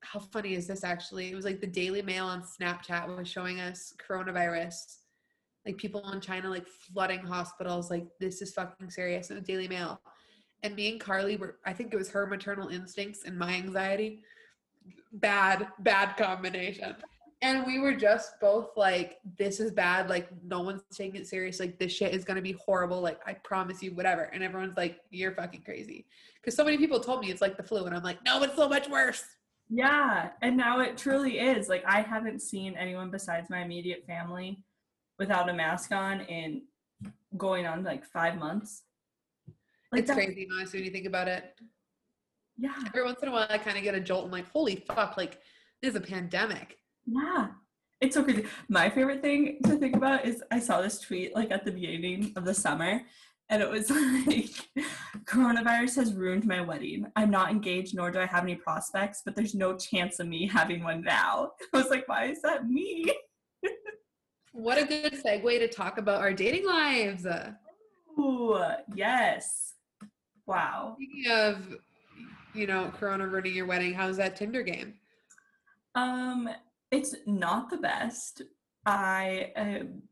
How funny is this actually? It was like the Daily Mail on Snapchat was showing us coronavirus, like people in China like flooding hospitals. Like this is fucking serious. In the Daily Mail, and me and Carly were. I think it was her maternal instincts and my anxiety. Bad, bad combination. And we were just both like this is bad. Like no one's taking it serious. Like this shit is gonna be horrible. Like i promise you whatever. And everyone's like you're fucking crazy. Because so many people told me it's like the flu and i'm like no it's so much worse. Yeah and now it truly is. Like i haven't seen anyone besides my immediate family without a mask on in going on like five months like it's crazy honestly when you think about it yeah every once in a while i kind of get a jolt and like holy fuck like there's a pandemic yeah. It's so crazy. My favorite thing to think about is I saw this tweet like at the beginning of the summer and it was like coronavirus has ruined my wedding. I'm not engaged nor do I have any prospects, but there's no chance of me having one now. I was like, why is that me? what a good segue to talk about our dating lives. Ooh, yes. Wow. Speaking of, you know, Corona ruining your wedding, how's that Tinder game? Um, it's not the best. I um,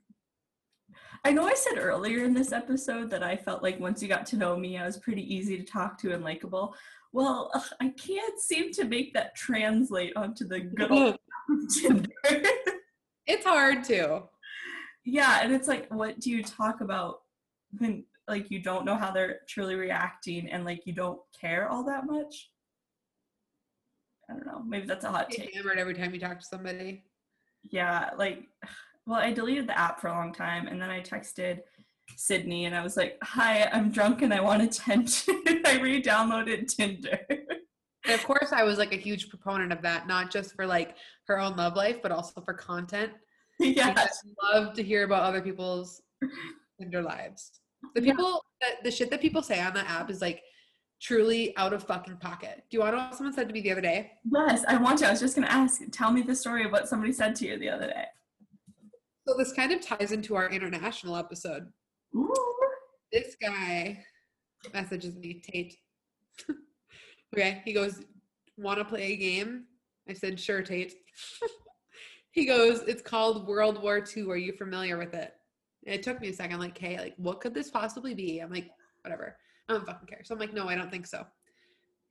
I know I said earlier in this episode that I felt like once you got to know me, I was pretty easy to talk to and likable. Well, ugh, I can't seem to make that translate onto the good old Tinder. it's hard to. Yeah, and it's like, what do you talk about when like you don't know how they're truly reacting and like you don't care all that much? I don't know. Maybe that's a hot take. Hammered every time you talk to somebody. Yeah, like, well, I deleted the app for a long time, and then I texted Sydney, and I was like, "Hi, I'm drunk and I want attention." I re-downloaded Tinder. And of course, I was like a huge proponent of that, not just for like her own love life, but also for content. Yeah, I love to hear about other people's Tinder lives. The people, yeah. that, the shit that people say on that app is like truly out of fucking pocket. Do you want to know what someone said to me the other day? Yes, I want to. I was just going to ask. Tell me the story of what somebody said to you the other day. So this kind of ties into our international episode. Ooh. This guy messages me, Tate. okay, he goes, "Want to play a game?" I said, "Sure, Tate." he goes, "It's called World War II. Are you familiar with it?" And it took me a second. Like, "Hey, like, what could this possibly be?" I'm like, "Whatever." I don't fucking care. So I'm like, no, I don't think so.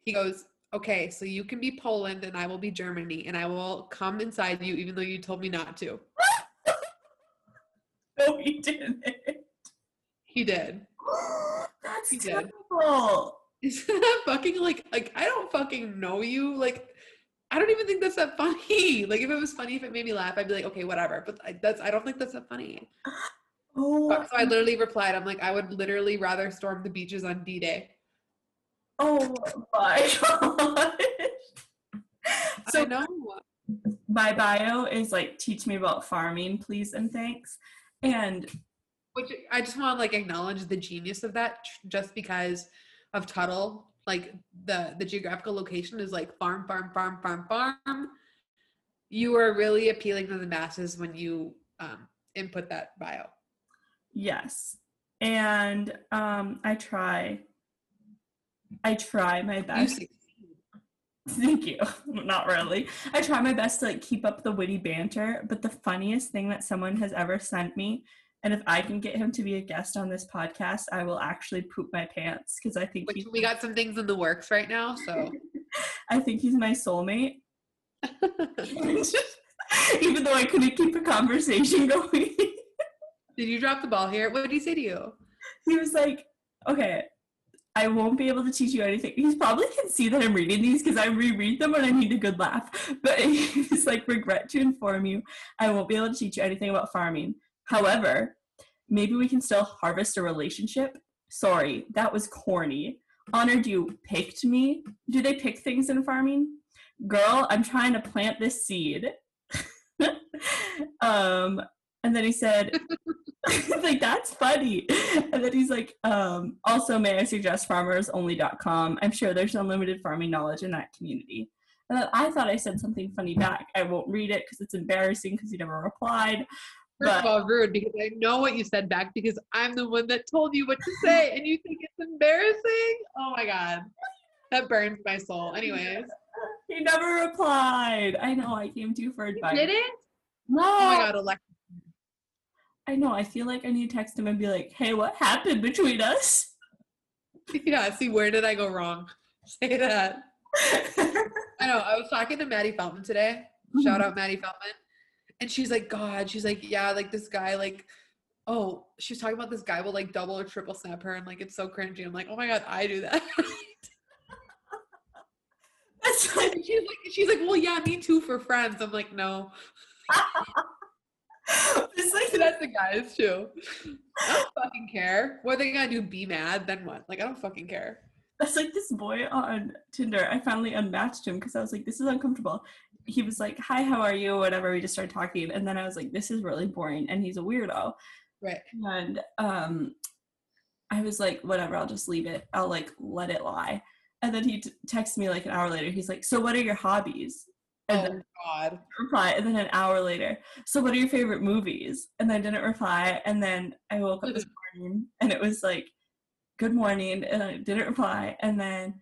He goes, okay, so you can be Poland and I will be Germany and I will come inside you even though you told me not to. no, he didn't. He did. That's he terrible. Did. Isn't that fucking like like I don't fucking know you. Like I don't even think that's that funny. Like if it was funny, if it made me laugh, I'd be like, okay, whatever. But I, that's I don't think that's that funny. Oh. So I literally replied, I'm like, I would literally rather storm the beaches on D Day. Oh my god. so no. My bio is like teach me about farming, please and thanks. And which I just want to like acknowledge the genius of that just because of Tuttle. Like the the geographical location is like farm, farm, farm, farm, farm. You are really appealing to the masses when you um, input that bio. Yes. And um, I try. I try my best. Thank you. Not really. I try my best to like keep up the witty banter, but the funniest thing that someone has ever sent me, and if I can get him to be a guest on this podcast, I will actually poop my pants because I think Which, we got some things in the works right now. So I think he's my soulmate. Even though I couldn't keep a conversation going. Did you drop the ball here? What did he say to you? He was like, okay, I won't be able to teach you anything. He probably can see that I'm reading these because I reread them when I need a good laugh. But he's like, regret to inform you, I won't be able to teach you anything about farming. However, maybe we can still harvest a relationship. Sorry, that was corny. Honored you picked me. Do they pick things in farming? Girl, I'm trying to plant this seed. um, and then he said, like, that's funny. And then he's like, um, also, may I suggest farmersonly.com? I'm sure there's unlimited farming knowledge in that community. And then I thought I said something funny back. I won't read it because it's embarrassing because he never replied. First But of all, rude because I know what you said back because I'm the one that told you what to say and you think it's embarrassing. Oh my god. That burns my soul. Anyways. he never replied. I know I came to you for advice. You didn't? No, Oh my god, Alexa. I know. I feel like I need to text him and be like, "Hey, what happened between us?" Yeah, see where did I go wrong? Say that. I know. I was talking to Maddie Feldman today. Mm-hmm. Shout out Maddie Feldman. And she's like, God, she's like, yeah, like this guy, like, oh, she was talking about this guy will like double or triple snap her, and like it's so cringy. I'm like, oh my god, I do that. That's like, she's like, she's like, well, yeah, me too for friends. I'm like, no, it's like that's the guys too. I don't fucking care. What are they gonna do? Be mad? Then what? Like, I don't fucking care. that's like this boy on Tinder. I finally unmatched him because I was like, "This is uncomfortable." He was like, "Hi, how are you?" Whatever. We just started talking, and then I was like, "This is really boring," and he's a weirdo. Right. And um, I was like, "Whatever. I'll just leave it. I'll like let it lie." And then he t- texts me like an hour later. He's like, "So what are your hobbies?" And then Oh God. reply and then an hour later so what are your favorite movies? And i didn't reply and then i woke up this morning and it was like good morning and i didn't reply and then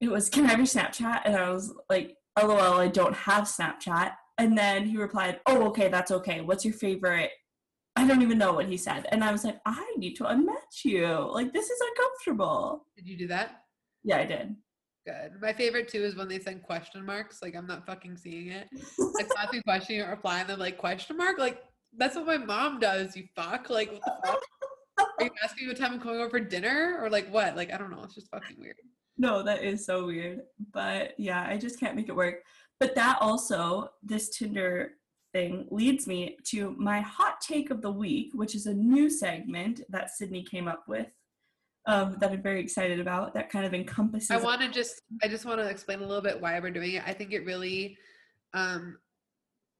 it was can i have your snapchat? And i was like lol i don't have snapchat. And then he replied oh okay that's okay. What's your favorite? I don't even know what he said and i was like i need to unmatch you. Like this is uncomfortable. Did you do that? yeah i did Good. My favorite too is when they send question marks. Like I'm not fucking seeing it. Like constantly questioning it, replying them like question mark. Like that's what my mom does. You fuck. Like what the fuck? Are you asking me what time I'm coming over for dinner or like what? Like I don't know. It's just fucking weird. No, that is so weird. But yeah, I just can't make it work. But that also, this Tinder thing leads me to my hot take of the week, which is a new segment that Sydney came up with. Um, that I'm very excited about. That kind of encompasses. I want to just I just want to explain a little bit why we're doing it. I think it really um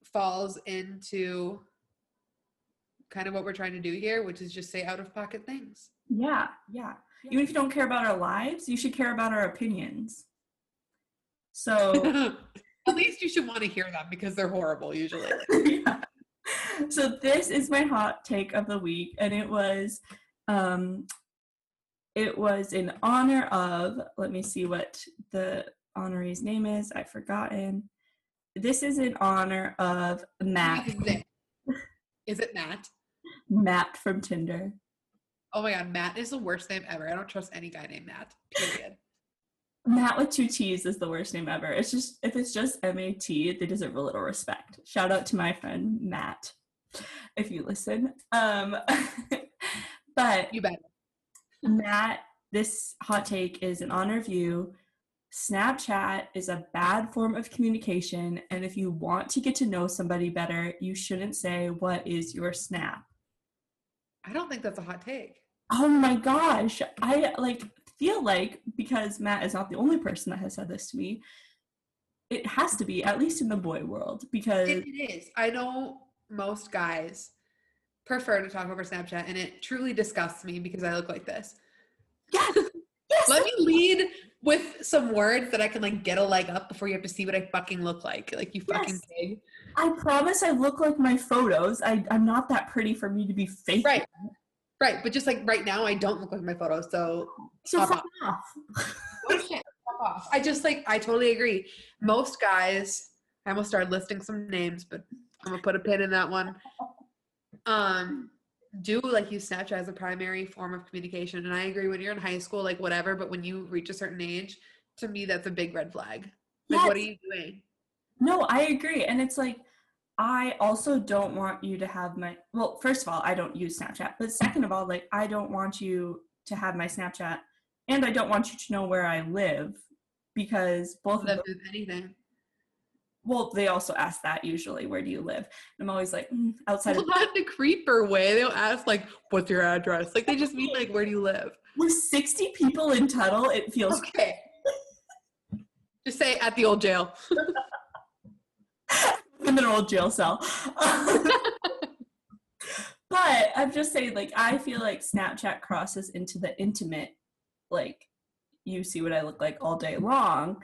falls into kind of what we're trying to do here, which is just say out of pocket things. yeah, yeah. Even if you don't care about our lives, you should care about our opinions. So At least you should want to hear them because they're horrible usually. yeah. So this is my hot take of the week, and it was, um, it was in honor of. Let me see what the honoree's name is. I've forgotten. This is in honor of Matt. Is it- Is it Matt? Matt from Tinder. Oh my god, Matt is the worst name ever. I don't trust any guy named Matt. Period. Matt with two T's is the worst name ever. It's just if it's just M A T, they deserve a little respect. Shout out to my friend Matt, if you listen. Um, but You bet. Matt, this hot take is in honor of you. Snapchat is a bad form of communication, and if you want to get to know somebody better, you shouldn't say, What is your snap? I don't think that's a hot take. Oh my gosh. I like feel like because Matt is not the only person that has said this to me, it has to be, at least in the boy world, because It, it is. I know most guys prefer to talk over Snapchat, and it truly disgusts me because I look like this. yes, yes, Let me lead with some words that I can like get a leg up before you have to see what I fucking look like. Like you fucking Yes. pig. I promise I look like my photos. I, I'm not that pretty for me to be fake. Right. Right. But just like right now, I don't look like my photos. So So off. shit, off. I just like I totally agree. Most guys, I almost started listing some names, but I'm gonna put a pin in that one. Um, do like use Snapchat as a primary form of communication, and I agree. When you're in high school, like whatever, but when you reach a certain age, to me, that's a big red flag. Like, what are you doing? No, I agree. And it's like, I also don't want you to have my, well, first of all, I don't use Snapchat. But second of all, like, I don't want you to have my Snapchat and I don't want you to know where I live because both of them, anything. Well, they also ask that usually, where do you live? And I'm always like, "Mm, outside of Not a creeper way. They don't ask like, "What's your address?" Like they just mean like, "Where do you live?" with 60 people in Tuttle, it feels Okay. just say at the old jail. in an old jail cell. but I'm just saying, like, I feel like Snapchat crosses into the intimate, like, you see what I look like all day long,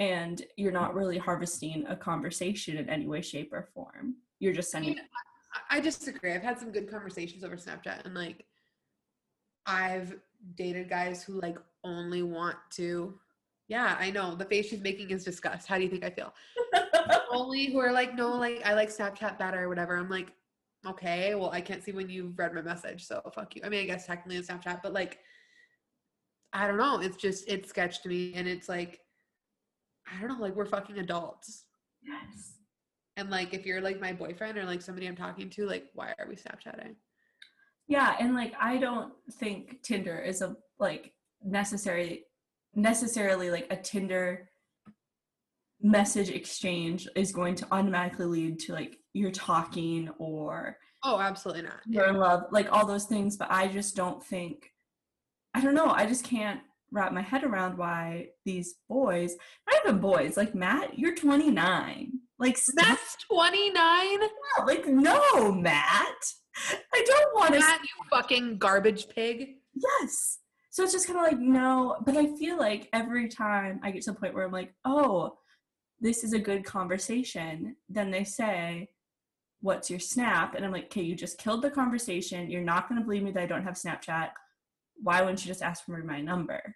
and you're not mm-hmm. really harvesting a conversation in any way, shape, or form. You're just sending. I- I disagree. I've had some good conversations over Snapchat, and like, I've dated guys who like only want to. Yeah, I know the face she's making is disgust. How do you think I feel? only who are like, no, like I like Snapchat better or whatever. I'm like, okay, well, I can't see when you've read my message, so fuck you. I mean, I guess technically it's Snapchat, but like, I don't know. It's just it's sketch to me, and it's like, I don't know, like we're fucking adults. yes. And like, if you're like my boyfriend or like somebody I'm talking to, like, why are we Snapchatting? Yeah, and like I don't think Tinder is a like necessary necessarily like a Tinder message exchange is going to automatically lead to like you're talking or Oh, absolutely not. you're in love, like all those things. But I just don't think I don't know, I just can't wrap my head around why these boys, not even boys, like Matt, you're 29. Like That's 29? like no, Matt. I don't want to Matt, you fucking garbage pig. yes so it's just kind of like no but i feel like every time i get to the point where i'm like oh this is a good conversation then they say what's your snap and i'm like okay you just killed the conversation you're not going to believe me that i don't have snapchat why wouldn't you just ask for my number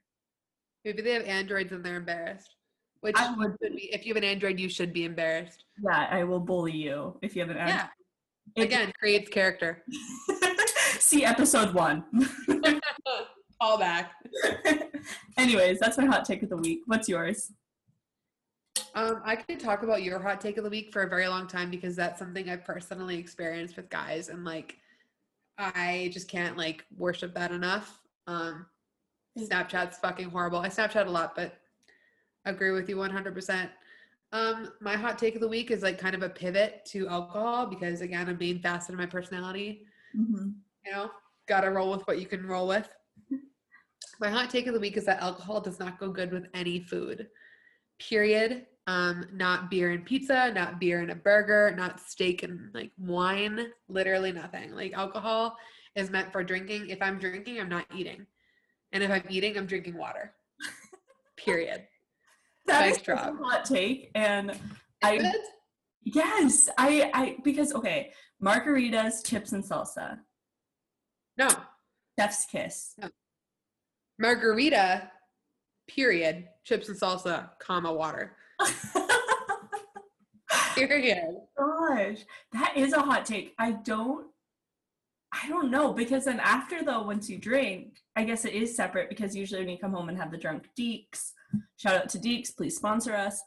Maybe they have androids and they're embarrassed. Which I would- should be, if you have an android, you should be embarrassed. yeah i will bully you if you have an Yeah. It- Again, creates character. see episode one All back. anyways that's my hot take of the week what's yours Um, I could talk about your hot take of the week for a very long time because that's something I've personally experienced with guys and like I just can't like worship that enough. Um Snapchat's fucking horrible. I Snapchat a lot, but I agree with you 100%. Um, my hot take of the week is like kind of a pivot to alcohol because again, a main facet of my personality. mm-hmm. You know, gotta roll with what you can roll with. My hot take of the week is that alcohol does not go good with any food. Period. Um, not beer and pizza, not beer and a burger, not steak and like wine, literally nothing. Like alcohol is meant for drinking. If I'm drinking, I'm not eating. And if I'm eating, I'm drinking water. Period. That Nice is a hot take, and I Good? yes, I I because okay, margaritas, chips, and salsa. No. Chef's kiss. No. Margarita, period. Chips and salsa, comma water. Period. Gosh, that is a hot take. I don't. I don't know because then after though, once you drink, I guess it is separate because usually when you come home and have the drunk Deeks, shout out to Deeks, please sponsor us.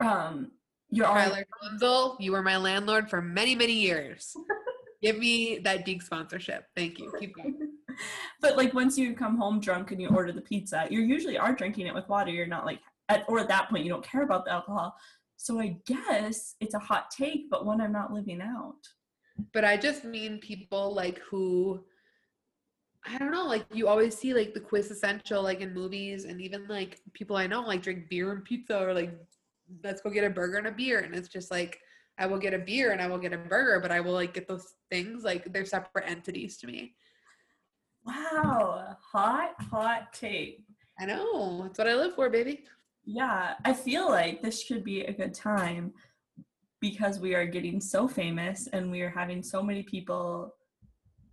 Um, you're Tyler Gunzel, you were my landlord for many, many years. Give me that Deke sponsorship. Thank you. Keep going. but like once you come home drunk and you order the pizza, you usually are drinking it with water. You're not like at or at that point you don't care about the alcohol. So I guess it's a hot take, but one I'm not living out. But I just mean people like who I don't know, like you always see like the quiz essential like in movies and even like people I know like drink beer and pizza or like let's go get a burger and a beer and it's just like I will get a beer and I will get a burger, but I will like get those things like they're separate entities to me. Wow, hot, hot take. I know. That's what I live for, baby. Yeah, I feel like this should be a good time because we are getting so famous and we are having so many people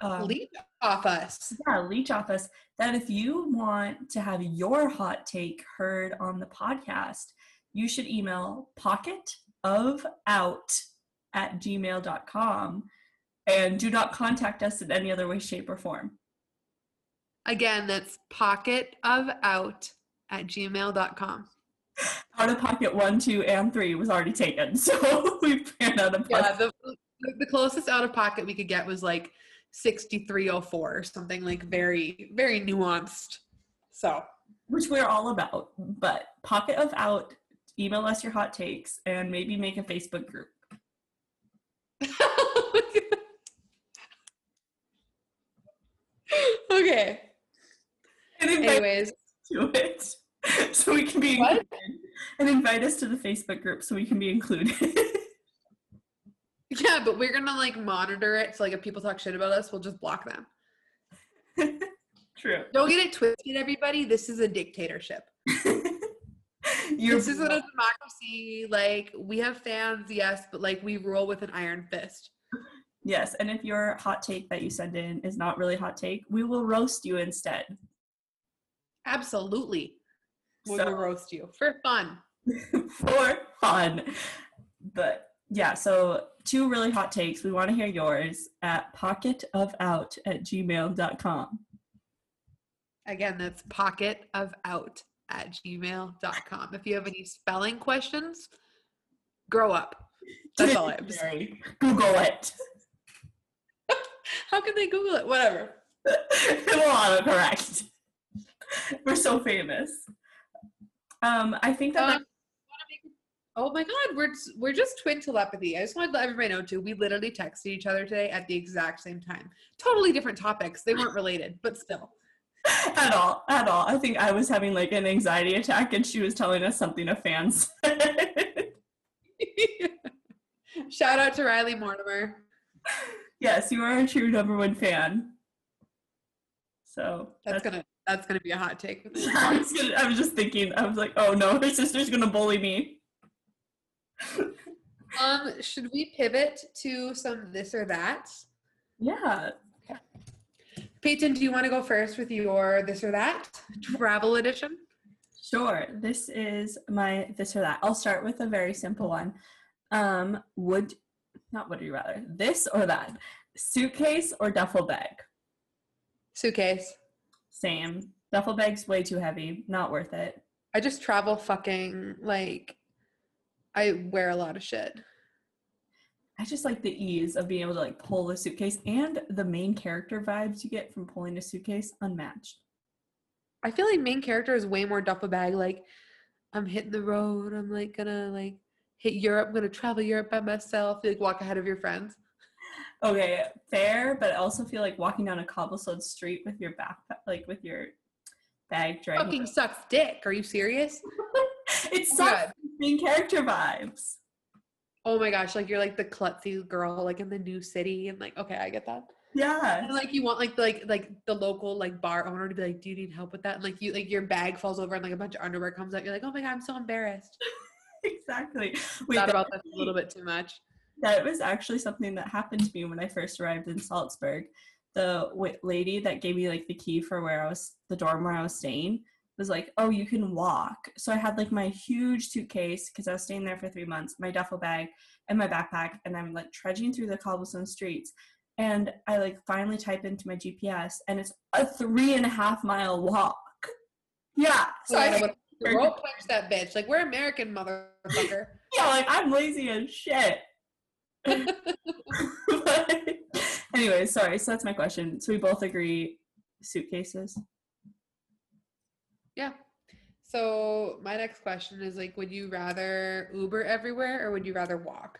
um, Leave off us. yeah, leech off us that if you want to have your hot take heard on the podcast, you should email pocket of out at gmail.com and do not contact us in any other way, shape, or form. Again, that's pocket of out at gmail.com. Out of pocket one, two, and three was already taken, so we ran out of Yeah, pocket. the, the closest out of pocket we could get was like 6304 or something like very, very nuanced So which we're all about. But pocket of out, email us your hot takes, and maybe make a Facebook group. okay. Anyways, to it so we can be What? included. And invite us to the Facebook group so we can be included. yeah, but we're gonna like monitor it. So like if people talk shit about us, we'll just block them. True. Don't get it twisted, everybody. This is a dictatorship. This isn't a democracy. Like we have fans, yes, but like we rule with an iron fist. yes, and if your hot take that you send in is not really hot take, we will roast you instead. Absolutely. We So- roast you for fun. for fun. But yeah, so two really hot takes. We want to hear yours at pocketofout at gmail.com. Again, that's pocket of out at gmail.com. If you have any spelling questions, grow up. That's all I have to say. Google it. How can they Google it? Whatever. it will autocorrect. We're so famous. Um, I think that Um, Oh my God, we're we're just twin telepathy. I just wanted to let everybody know too. We literally texted each other today at the exact same time. Totally different topics. They weren't related, but still. at all, at all. I think I was having like an anxiety attack, and she was telling us something a fan said. Shout out to Riley Mortimer. yes, you are a true number one fan. So That's gonna that's gonna be a hot take. I was, gonna, I was just thinking, I was like, oh no, her sister's gonna bully me. Um, should we pivot to some this or that? Yeah. Peyton, do you want to go first with your this or that travel edition? Sure. This is my this or that. I'll start with a very simple one. Um, would not would you rather this or that? Suitcase or duffel bag? Suitcase. Same. Duffel bag's way too heavy. Not worth it. I just travel fucking like I wear a lot of shit. I just like the ease of being able to like pull a suitcase and the main character vibes you get from pulling a suitcase unmatched. I feel like main character is way more duffel bag. Like I'm hitting the road. I'm like gonna like hit Europe. I'm gonna travel Europe by myself. You, like walk ahead of your friends. Okay, fair, but I also feel like walking down a cobblestone street with your backpack, like with your bag dragging. Fucking sucks dick. Are you serious? it Oh sucks. Main character vibes. Oh my gosh, like you're like the klutzy girl like in the new city and like okay, I get that. Yeah. And like you want like the, like like the local like bar owner to be like, Do you need help with that? And like you like your bag falls over and like a bunch of underwear comes out. You're like, Oh my god, I'm so embarrassed. exactly. Wait, Thought about that a little bit too much. That was actually something that happened to me when I first arrived in Salzburg. The w- lady that gave me like the key for where I was, the dorm where I was staying, was like, "Oh, you can walk." So I had like my huge suitcase because I was staying there for three months, my duffel bag, and my backpack, and I'm like trudging through the cobblestone streets. And I like finally type into my GPS, and it's a three and a half mile walk. Yeah. So So I I know what rope punch that bitch. Like we're American motherfucker. yeah, like I'm lazy as shit. But anyway, sorry. So that's my question. So we both agree suitcases. yeah. So my next question is like, would you rather Uber everywhere or would you rather walk?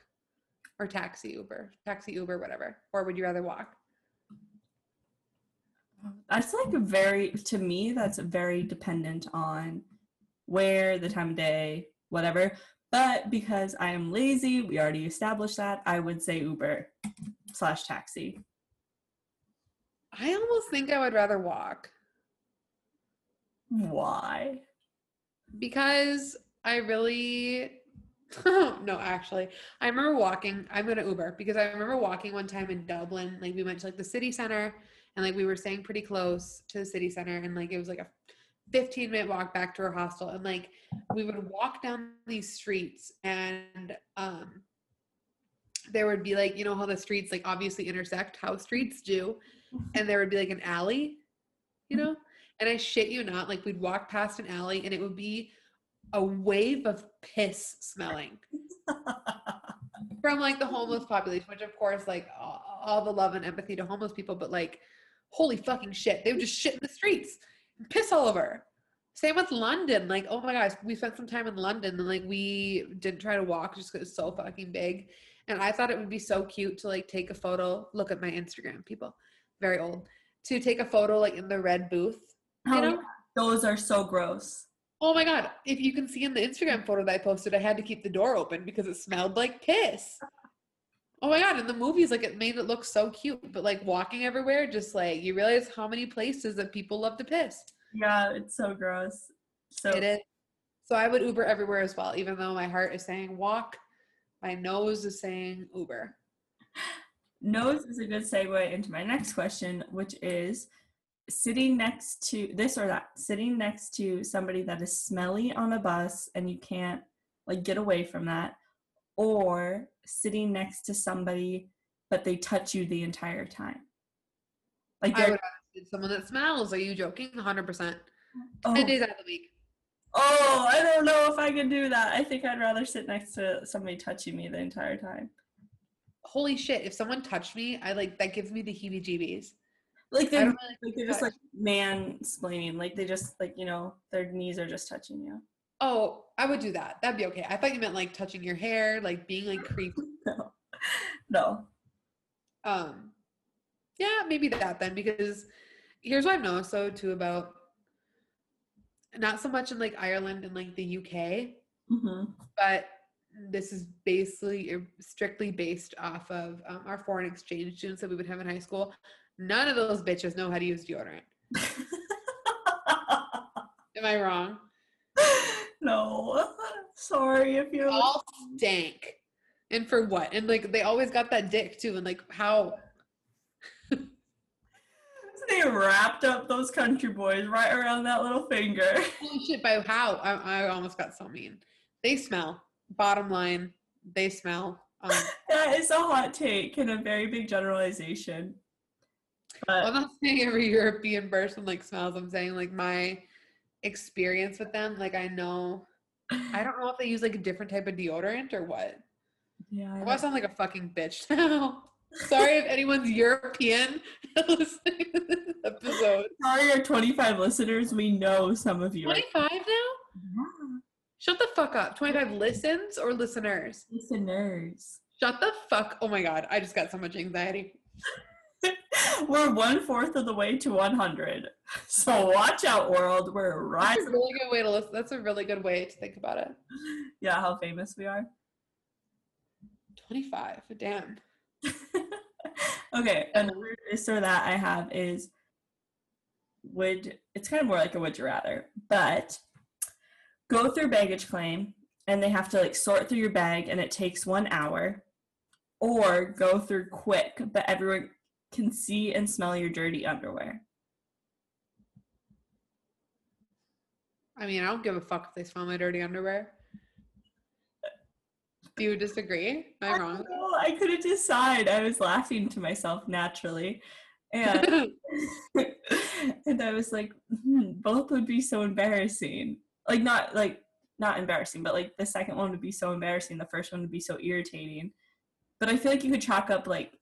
Or taxi Uber, taxi Uber, whatever. Or would you rather walk? That's like a very to me. That's very dependent on where, the time of day, whatever. But because I am lazy, we already established that. I would say Uber slash taxi. I almost think I would rather walk. Why? because I really no actually I remember walking I'm gonna Uber because I remember walking one time in Dublin like we went to like the city center and like we were staying pretty close to the city center and like it was like a 15 minute walk back to our hostel and like we would walk down these streets and um there would be like you know how the streets like obviously intersect how streets do and there would be like an alley you know and I shit you not, like we'd walk past an alley and it would be a wave of piss smelling from like the homeless population, which of course, like all, all the love and empathy to homeless people, but like, holy fucking shit, they would just shit in the streets. Piss all over. Same with London. Like, oh my gosh, we spent some time in London and like we didn't try to walk just because it's so fucking big. And I thought it would be so cute to like take a photo. Look at my Instagram, people. Very old. To take a photo like in the red booth. You Oh, know? yeah. Those are so gross. Oh my god. If you can see in the Instagram photo that I posted, I had to keep the door open because it smelled like piss. Oh my god, in the movies, like it made it look so cute. But like walking everywhere, just like you realize how many places that people love to piss. Yeah, it's so gross. So It is. So I would Uber everywhere as well, even though my heart is saying walk, my nose is saying Uber. nose is a good segue into my next question, which is sitting next to this or that, sitting next to somebody that is smelly on a bus and you can't like get away from that, or sitting next to somebody but they touch you the entire time. Like I would sit someone that smells. Are you joking? 100%. oh, 10 days out of the week. oh, I don't know if I can do that. I think I'd rather sit next to somebody touching me the entire time. Holy shit. If someone touched me, I like that gives me the heebie jeebies. Like they're, really like they're just like man splaining. Like they just like you know their knees are just touching you. Oh, I would do that. That'd be okay. I thought you meant like touching your hair, like being like creepy. No, no. Um, yeah, maybe that then because here's what I've noticed though too about not so much in like Ireland and like the UK, hmm but this is basically er, strictly based off of um, our foreign exchange students that we would have in high school. None of those bitches know how to use deodorant. Am I wrong? No, sorry if you're. All stank. And for what? And like they always got that dick too. And like how? They wrapped up those country boys right around that little finger. Holy shit! By how? I, I almost got so mean. They smell. Bottom line, they smell. Um, That is a hot take and a very big generalization. But I'm not saying every European person like smells. I'm saying like my experience with them. Like I know. I don't know if they use like a different type of deodorant or what. yeah, I I don't- want to sound like a fucking bitch now. Sorry if anyone's European listening to this episode. sorry, our 25 listeners. We know some of you. 25 now? Yeah, Shut the fuck up. 25 listens or listeners? listeners. Shut the fuck. Oh my god, I just got so much anxiety. We're one fourth of the way to 100. So watch out, world. We're That's a really good way to listen. That's a really good way to think about it. Yeah, how famous we are. 25. Damn. okay, another this or that I have is would it's kind of more like a would you rather, but go through baggage claim and they have to like sort through your bag and it takes one hour, or go through quick but everyone can see and smell your dirty underwear. I mean, I don't give a fuck if they smell my dirty underwear. Do you disagree? Am I wrong? No, I couldn't decide. I was laughing to myself naturally. And and I was like, hmm, both would be so embarrassing. Like not like not embarrassing, but like the second one would be so embarrassing. The first one would be so irritating. But I feel like you could chalk up like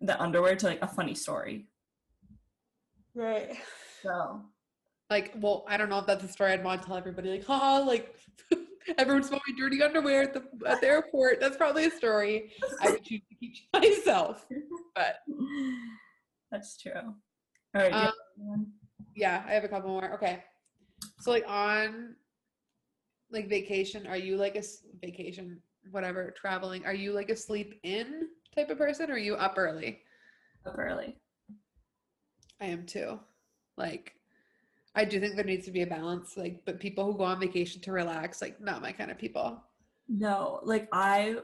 the underwear to like a funny story. right. So Like, well, I don't know if that's a story I'd want to tell everybody. Like, haha, like everyone smelled my dirty underwear at the at the airport. That's probably a story I would choose to keep to myself. But that's true. All right. Um, yeah, I have a couple more. Okay. So like on like vacation, are you like a vacation, whatever, traveling, are you like a sleep in type of person or are you up early? Up early. I am too. Like I do think there needs to be a balance, like, but people who go on vacation to relax, like not my kind of people. No, like I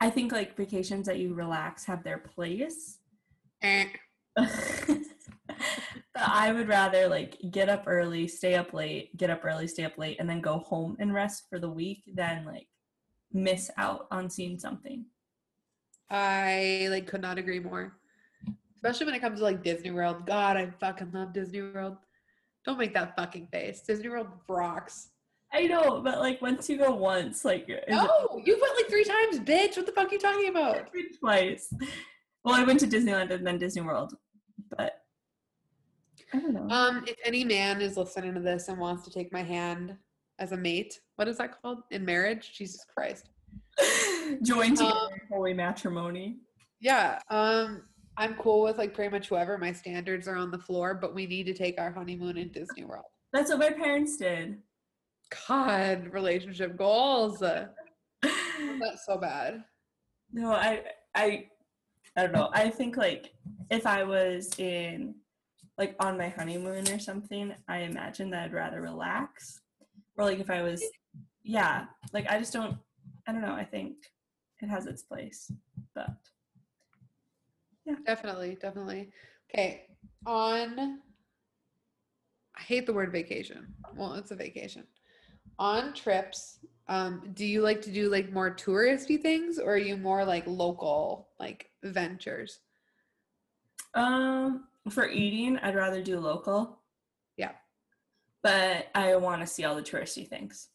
I think like vacations that you relax have their place. Eh. but I would rather like get up early, stay up late, get up early, stay up late, and then go home and rest for the week than like miss out on seeing something. I like could not agree more. Especially when it comes to like Disney World. God, I fucking love Disney World. Don't make that fucking face. Disney World rocks. I know, but like once you go once, like is it- No, you went like three times, bitch. What the fuck are you talking about? Twice. Well, I went to Disneyland and then Disney World, but I don't know. Um, if any man is listening to this and wants to take my hand as a mate, what is that called in marriage? Jesus Christ. Join together um, in holy matrimony. Yeah. Um, I'm cool with like pretty much whoever. My standards are on the floor, but we need to take our honeymoon in Disney World. That's what my parents did. God, relationship goals. That's so bad. No, I I I don't know. I think like if I was in like on my honeymoon or something, I imagine that I'd rather relax. Or like if I was yeah, like I just don't I don't know, I think it has its place. But yeah. Definitely, definitely. Okay. On I hate the word vacation. Well, it's a vacation. On trips, um, do you like to do like more touristy things or are you more like local like ventures? um for eating, I'd rather do local. Yeah. But I want to see all the touristy things.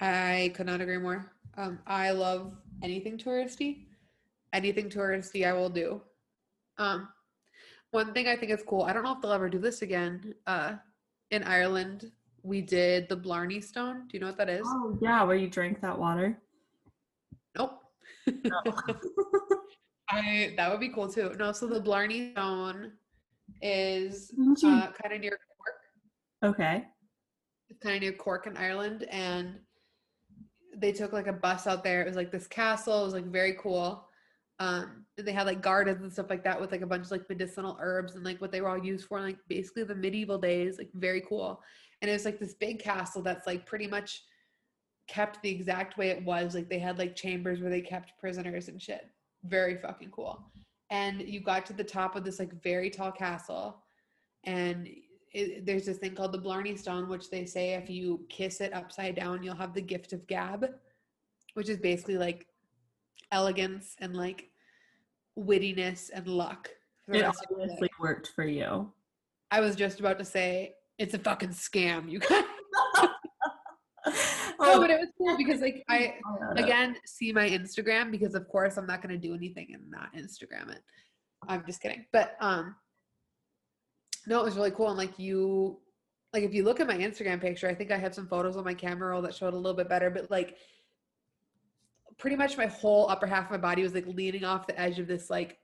I could not agree more. Um, I love anything touristy. Anything touristy, I will do. Um, one thing I think is cool. I don't know if they'll ever do this again. Uh, in Ireland, we did the Blarney Stone. Do you know what that is? Oh yeah, where you drink that water. Nope. I that would be cool too. No, so the Blarney Stone is uh, kind of near Cork. okay. It's kind of near Cork in Ireland, and they took like a bus out there. It was like this castle. It was like very cool. Um, and they had like gardens and stuff like that with like a bunch of like medicinal herbs and like what they were all used for, like basically the medieval days. Like very cool. And it was like this big castle that's like pretty much kept the exact way it was. Like they had like chambers where they kept prisoners and shit. Very fucking cool. And you got to the top of this like very tall castle, and it, there's this thing called the Blarney Stone, which they say if you kiss it upside down, you'll have the gift of gab, which is basically like elegance and like wittiness and luck. It rest of your life. obviously worked for you. I was just about to say it's a fucking scam. You guys. no, oh, but it was cool because like I again, again see my Instagram because of course I'm not gonna do anything and not Instagram it. I'm just kidding. But um no, it was really cool. And like you like if you look at my Instagram picture, I think I have some photos on my camera roll that showed a little bit better, but like pretty much my whole upper half of my body was like leaning off the edge of this like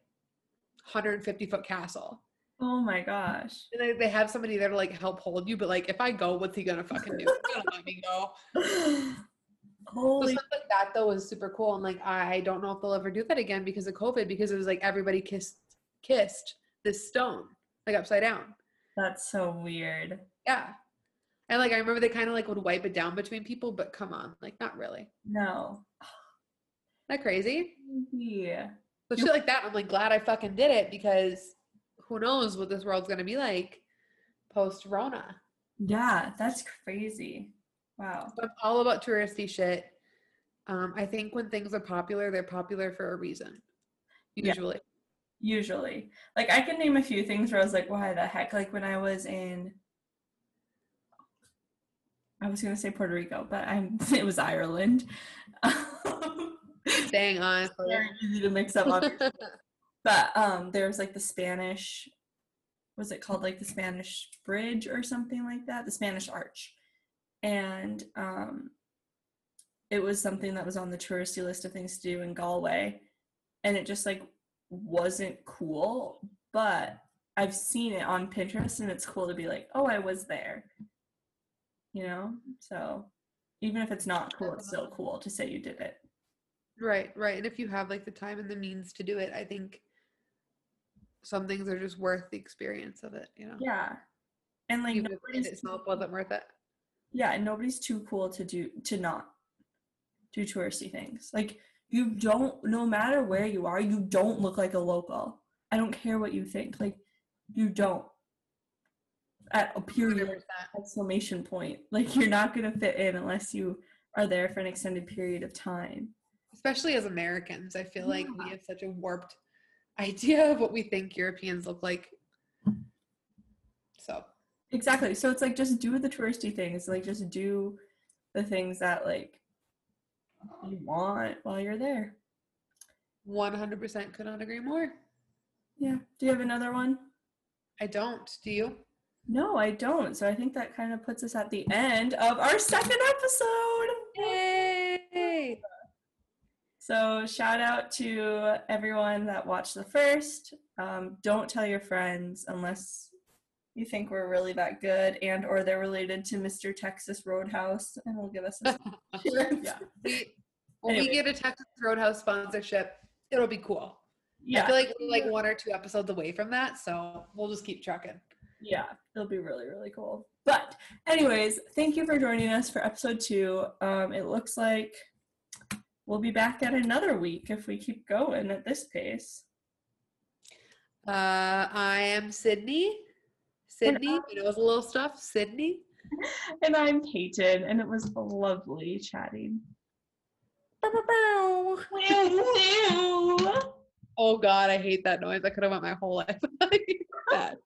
150 foot castle. oh my gosh. And they, they have somebody there to like help hold you, but like if I go, what's he gonna fucking do? He's gonna let me go. So Holy stuff like that though was super cool, and like I don't know if they'll ever do that again because of COVID, because it was like everybody kissed kissed this stone like upside down. that's so weird. Yeah, and like I remember they kind of like would wipe it down between people, but come on, like not really. No. Isn't that crazy? Yeah. But You- shit like that, I'm like glad I fucking did it because who knows what this world's gonna be like post Rona. Yeah, that's crazy. Wow. So I'm all about touristy shit. Um, I think when things are popular, they're popular for a reason. Yeah. Usually. Like I can name a few things where I was like, why the heck? Like when I was in I was gonna say Puerto Rico, but I'm it was Ireland. Dang honestly. Very easy to mix up. But um there was like the Spanish was it called like the Spanish Bridge or something like that? The Spanish Arch. And um it was something that was on the touristy list of things to do in Galway. And it just like wasn't cool, but I've seen it on Pinterest and it's cool to be like, oh, I was there. You know? So even if it's not cool, it's still cool to say you did it. Right, right. And if you have like the time and the means to do it, I think some things are just worth the experience of it, you know. Yeah. And like Even if nobody's itself wasn't worth it. yeah, and nobody's too cool to do to not do touristy things. Like you don't no matter where you are, you don't look like a local. I don't care what you think. Like you don't. At a period 100%. exclamation point. Like you're not gonna fit in unless you are there for an extended period of time. Especially as Americans, I feel like we have such a warped idea of what we think Europeans look like. So Exactly. So it's like just do the touristy things. Like just do the things that like you want while you're there. 100% could not agree more. Yeah. Do you have another one? I don't. Do you? No, I don't. So I think that kind of puts us at the end of our second episode. Yay! So shout out to everyone that watched the first. Um, don't tell your friends unless you think we're really that good and or they're related to Mr. Texas Roadhouse and will give us a yeah. We, when we get a Texas Roadhouse sponsorship, it'll be cool. Yeah. I feel like we're like one or two episodes away from that, so we'll just keep trucking. yeah, it'll be really really cool. But anyways, thank you for joining us for episode two. Um, it looks like we'll be back at another week if we keep going at this pace. Uh, I am Sydney. Sydney, you know, it's a little stuff. Sydney. And I'm Peyton, and it was lovely chatting. Oh God, I hate that noise. I could have went my whole life. without that.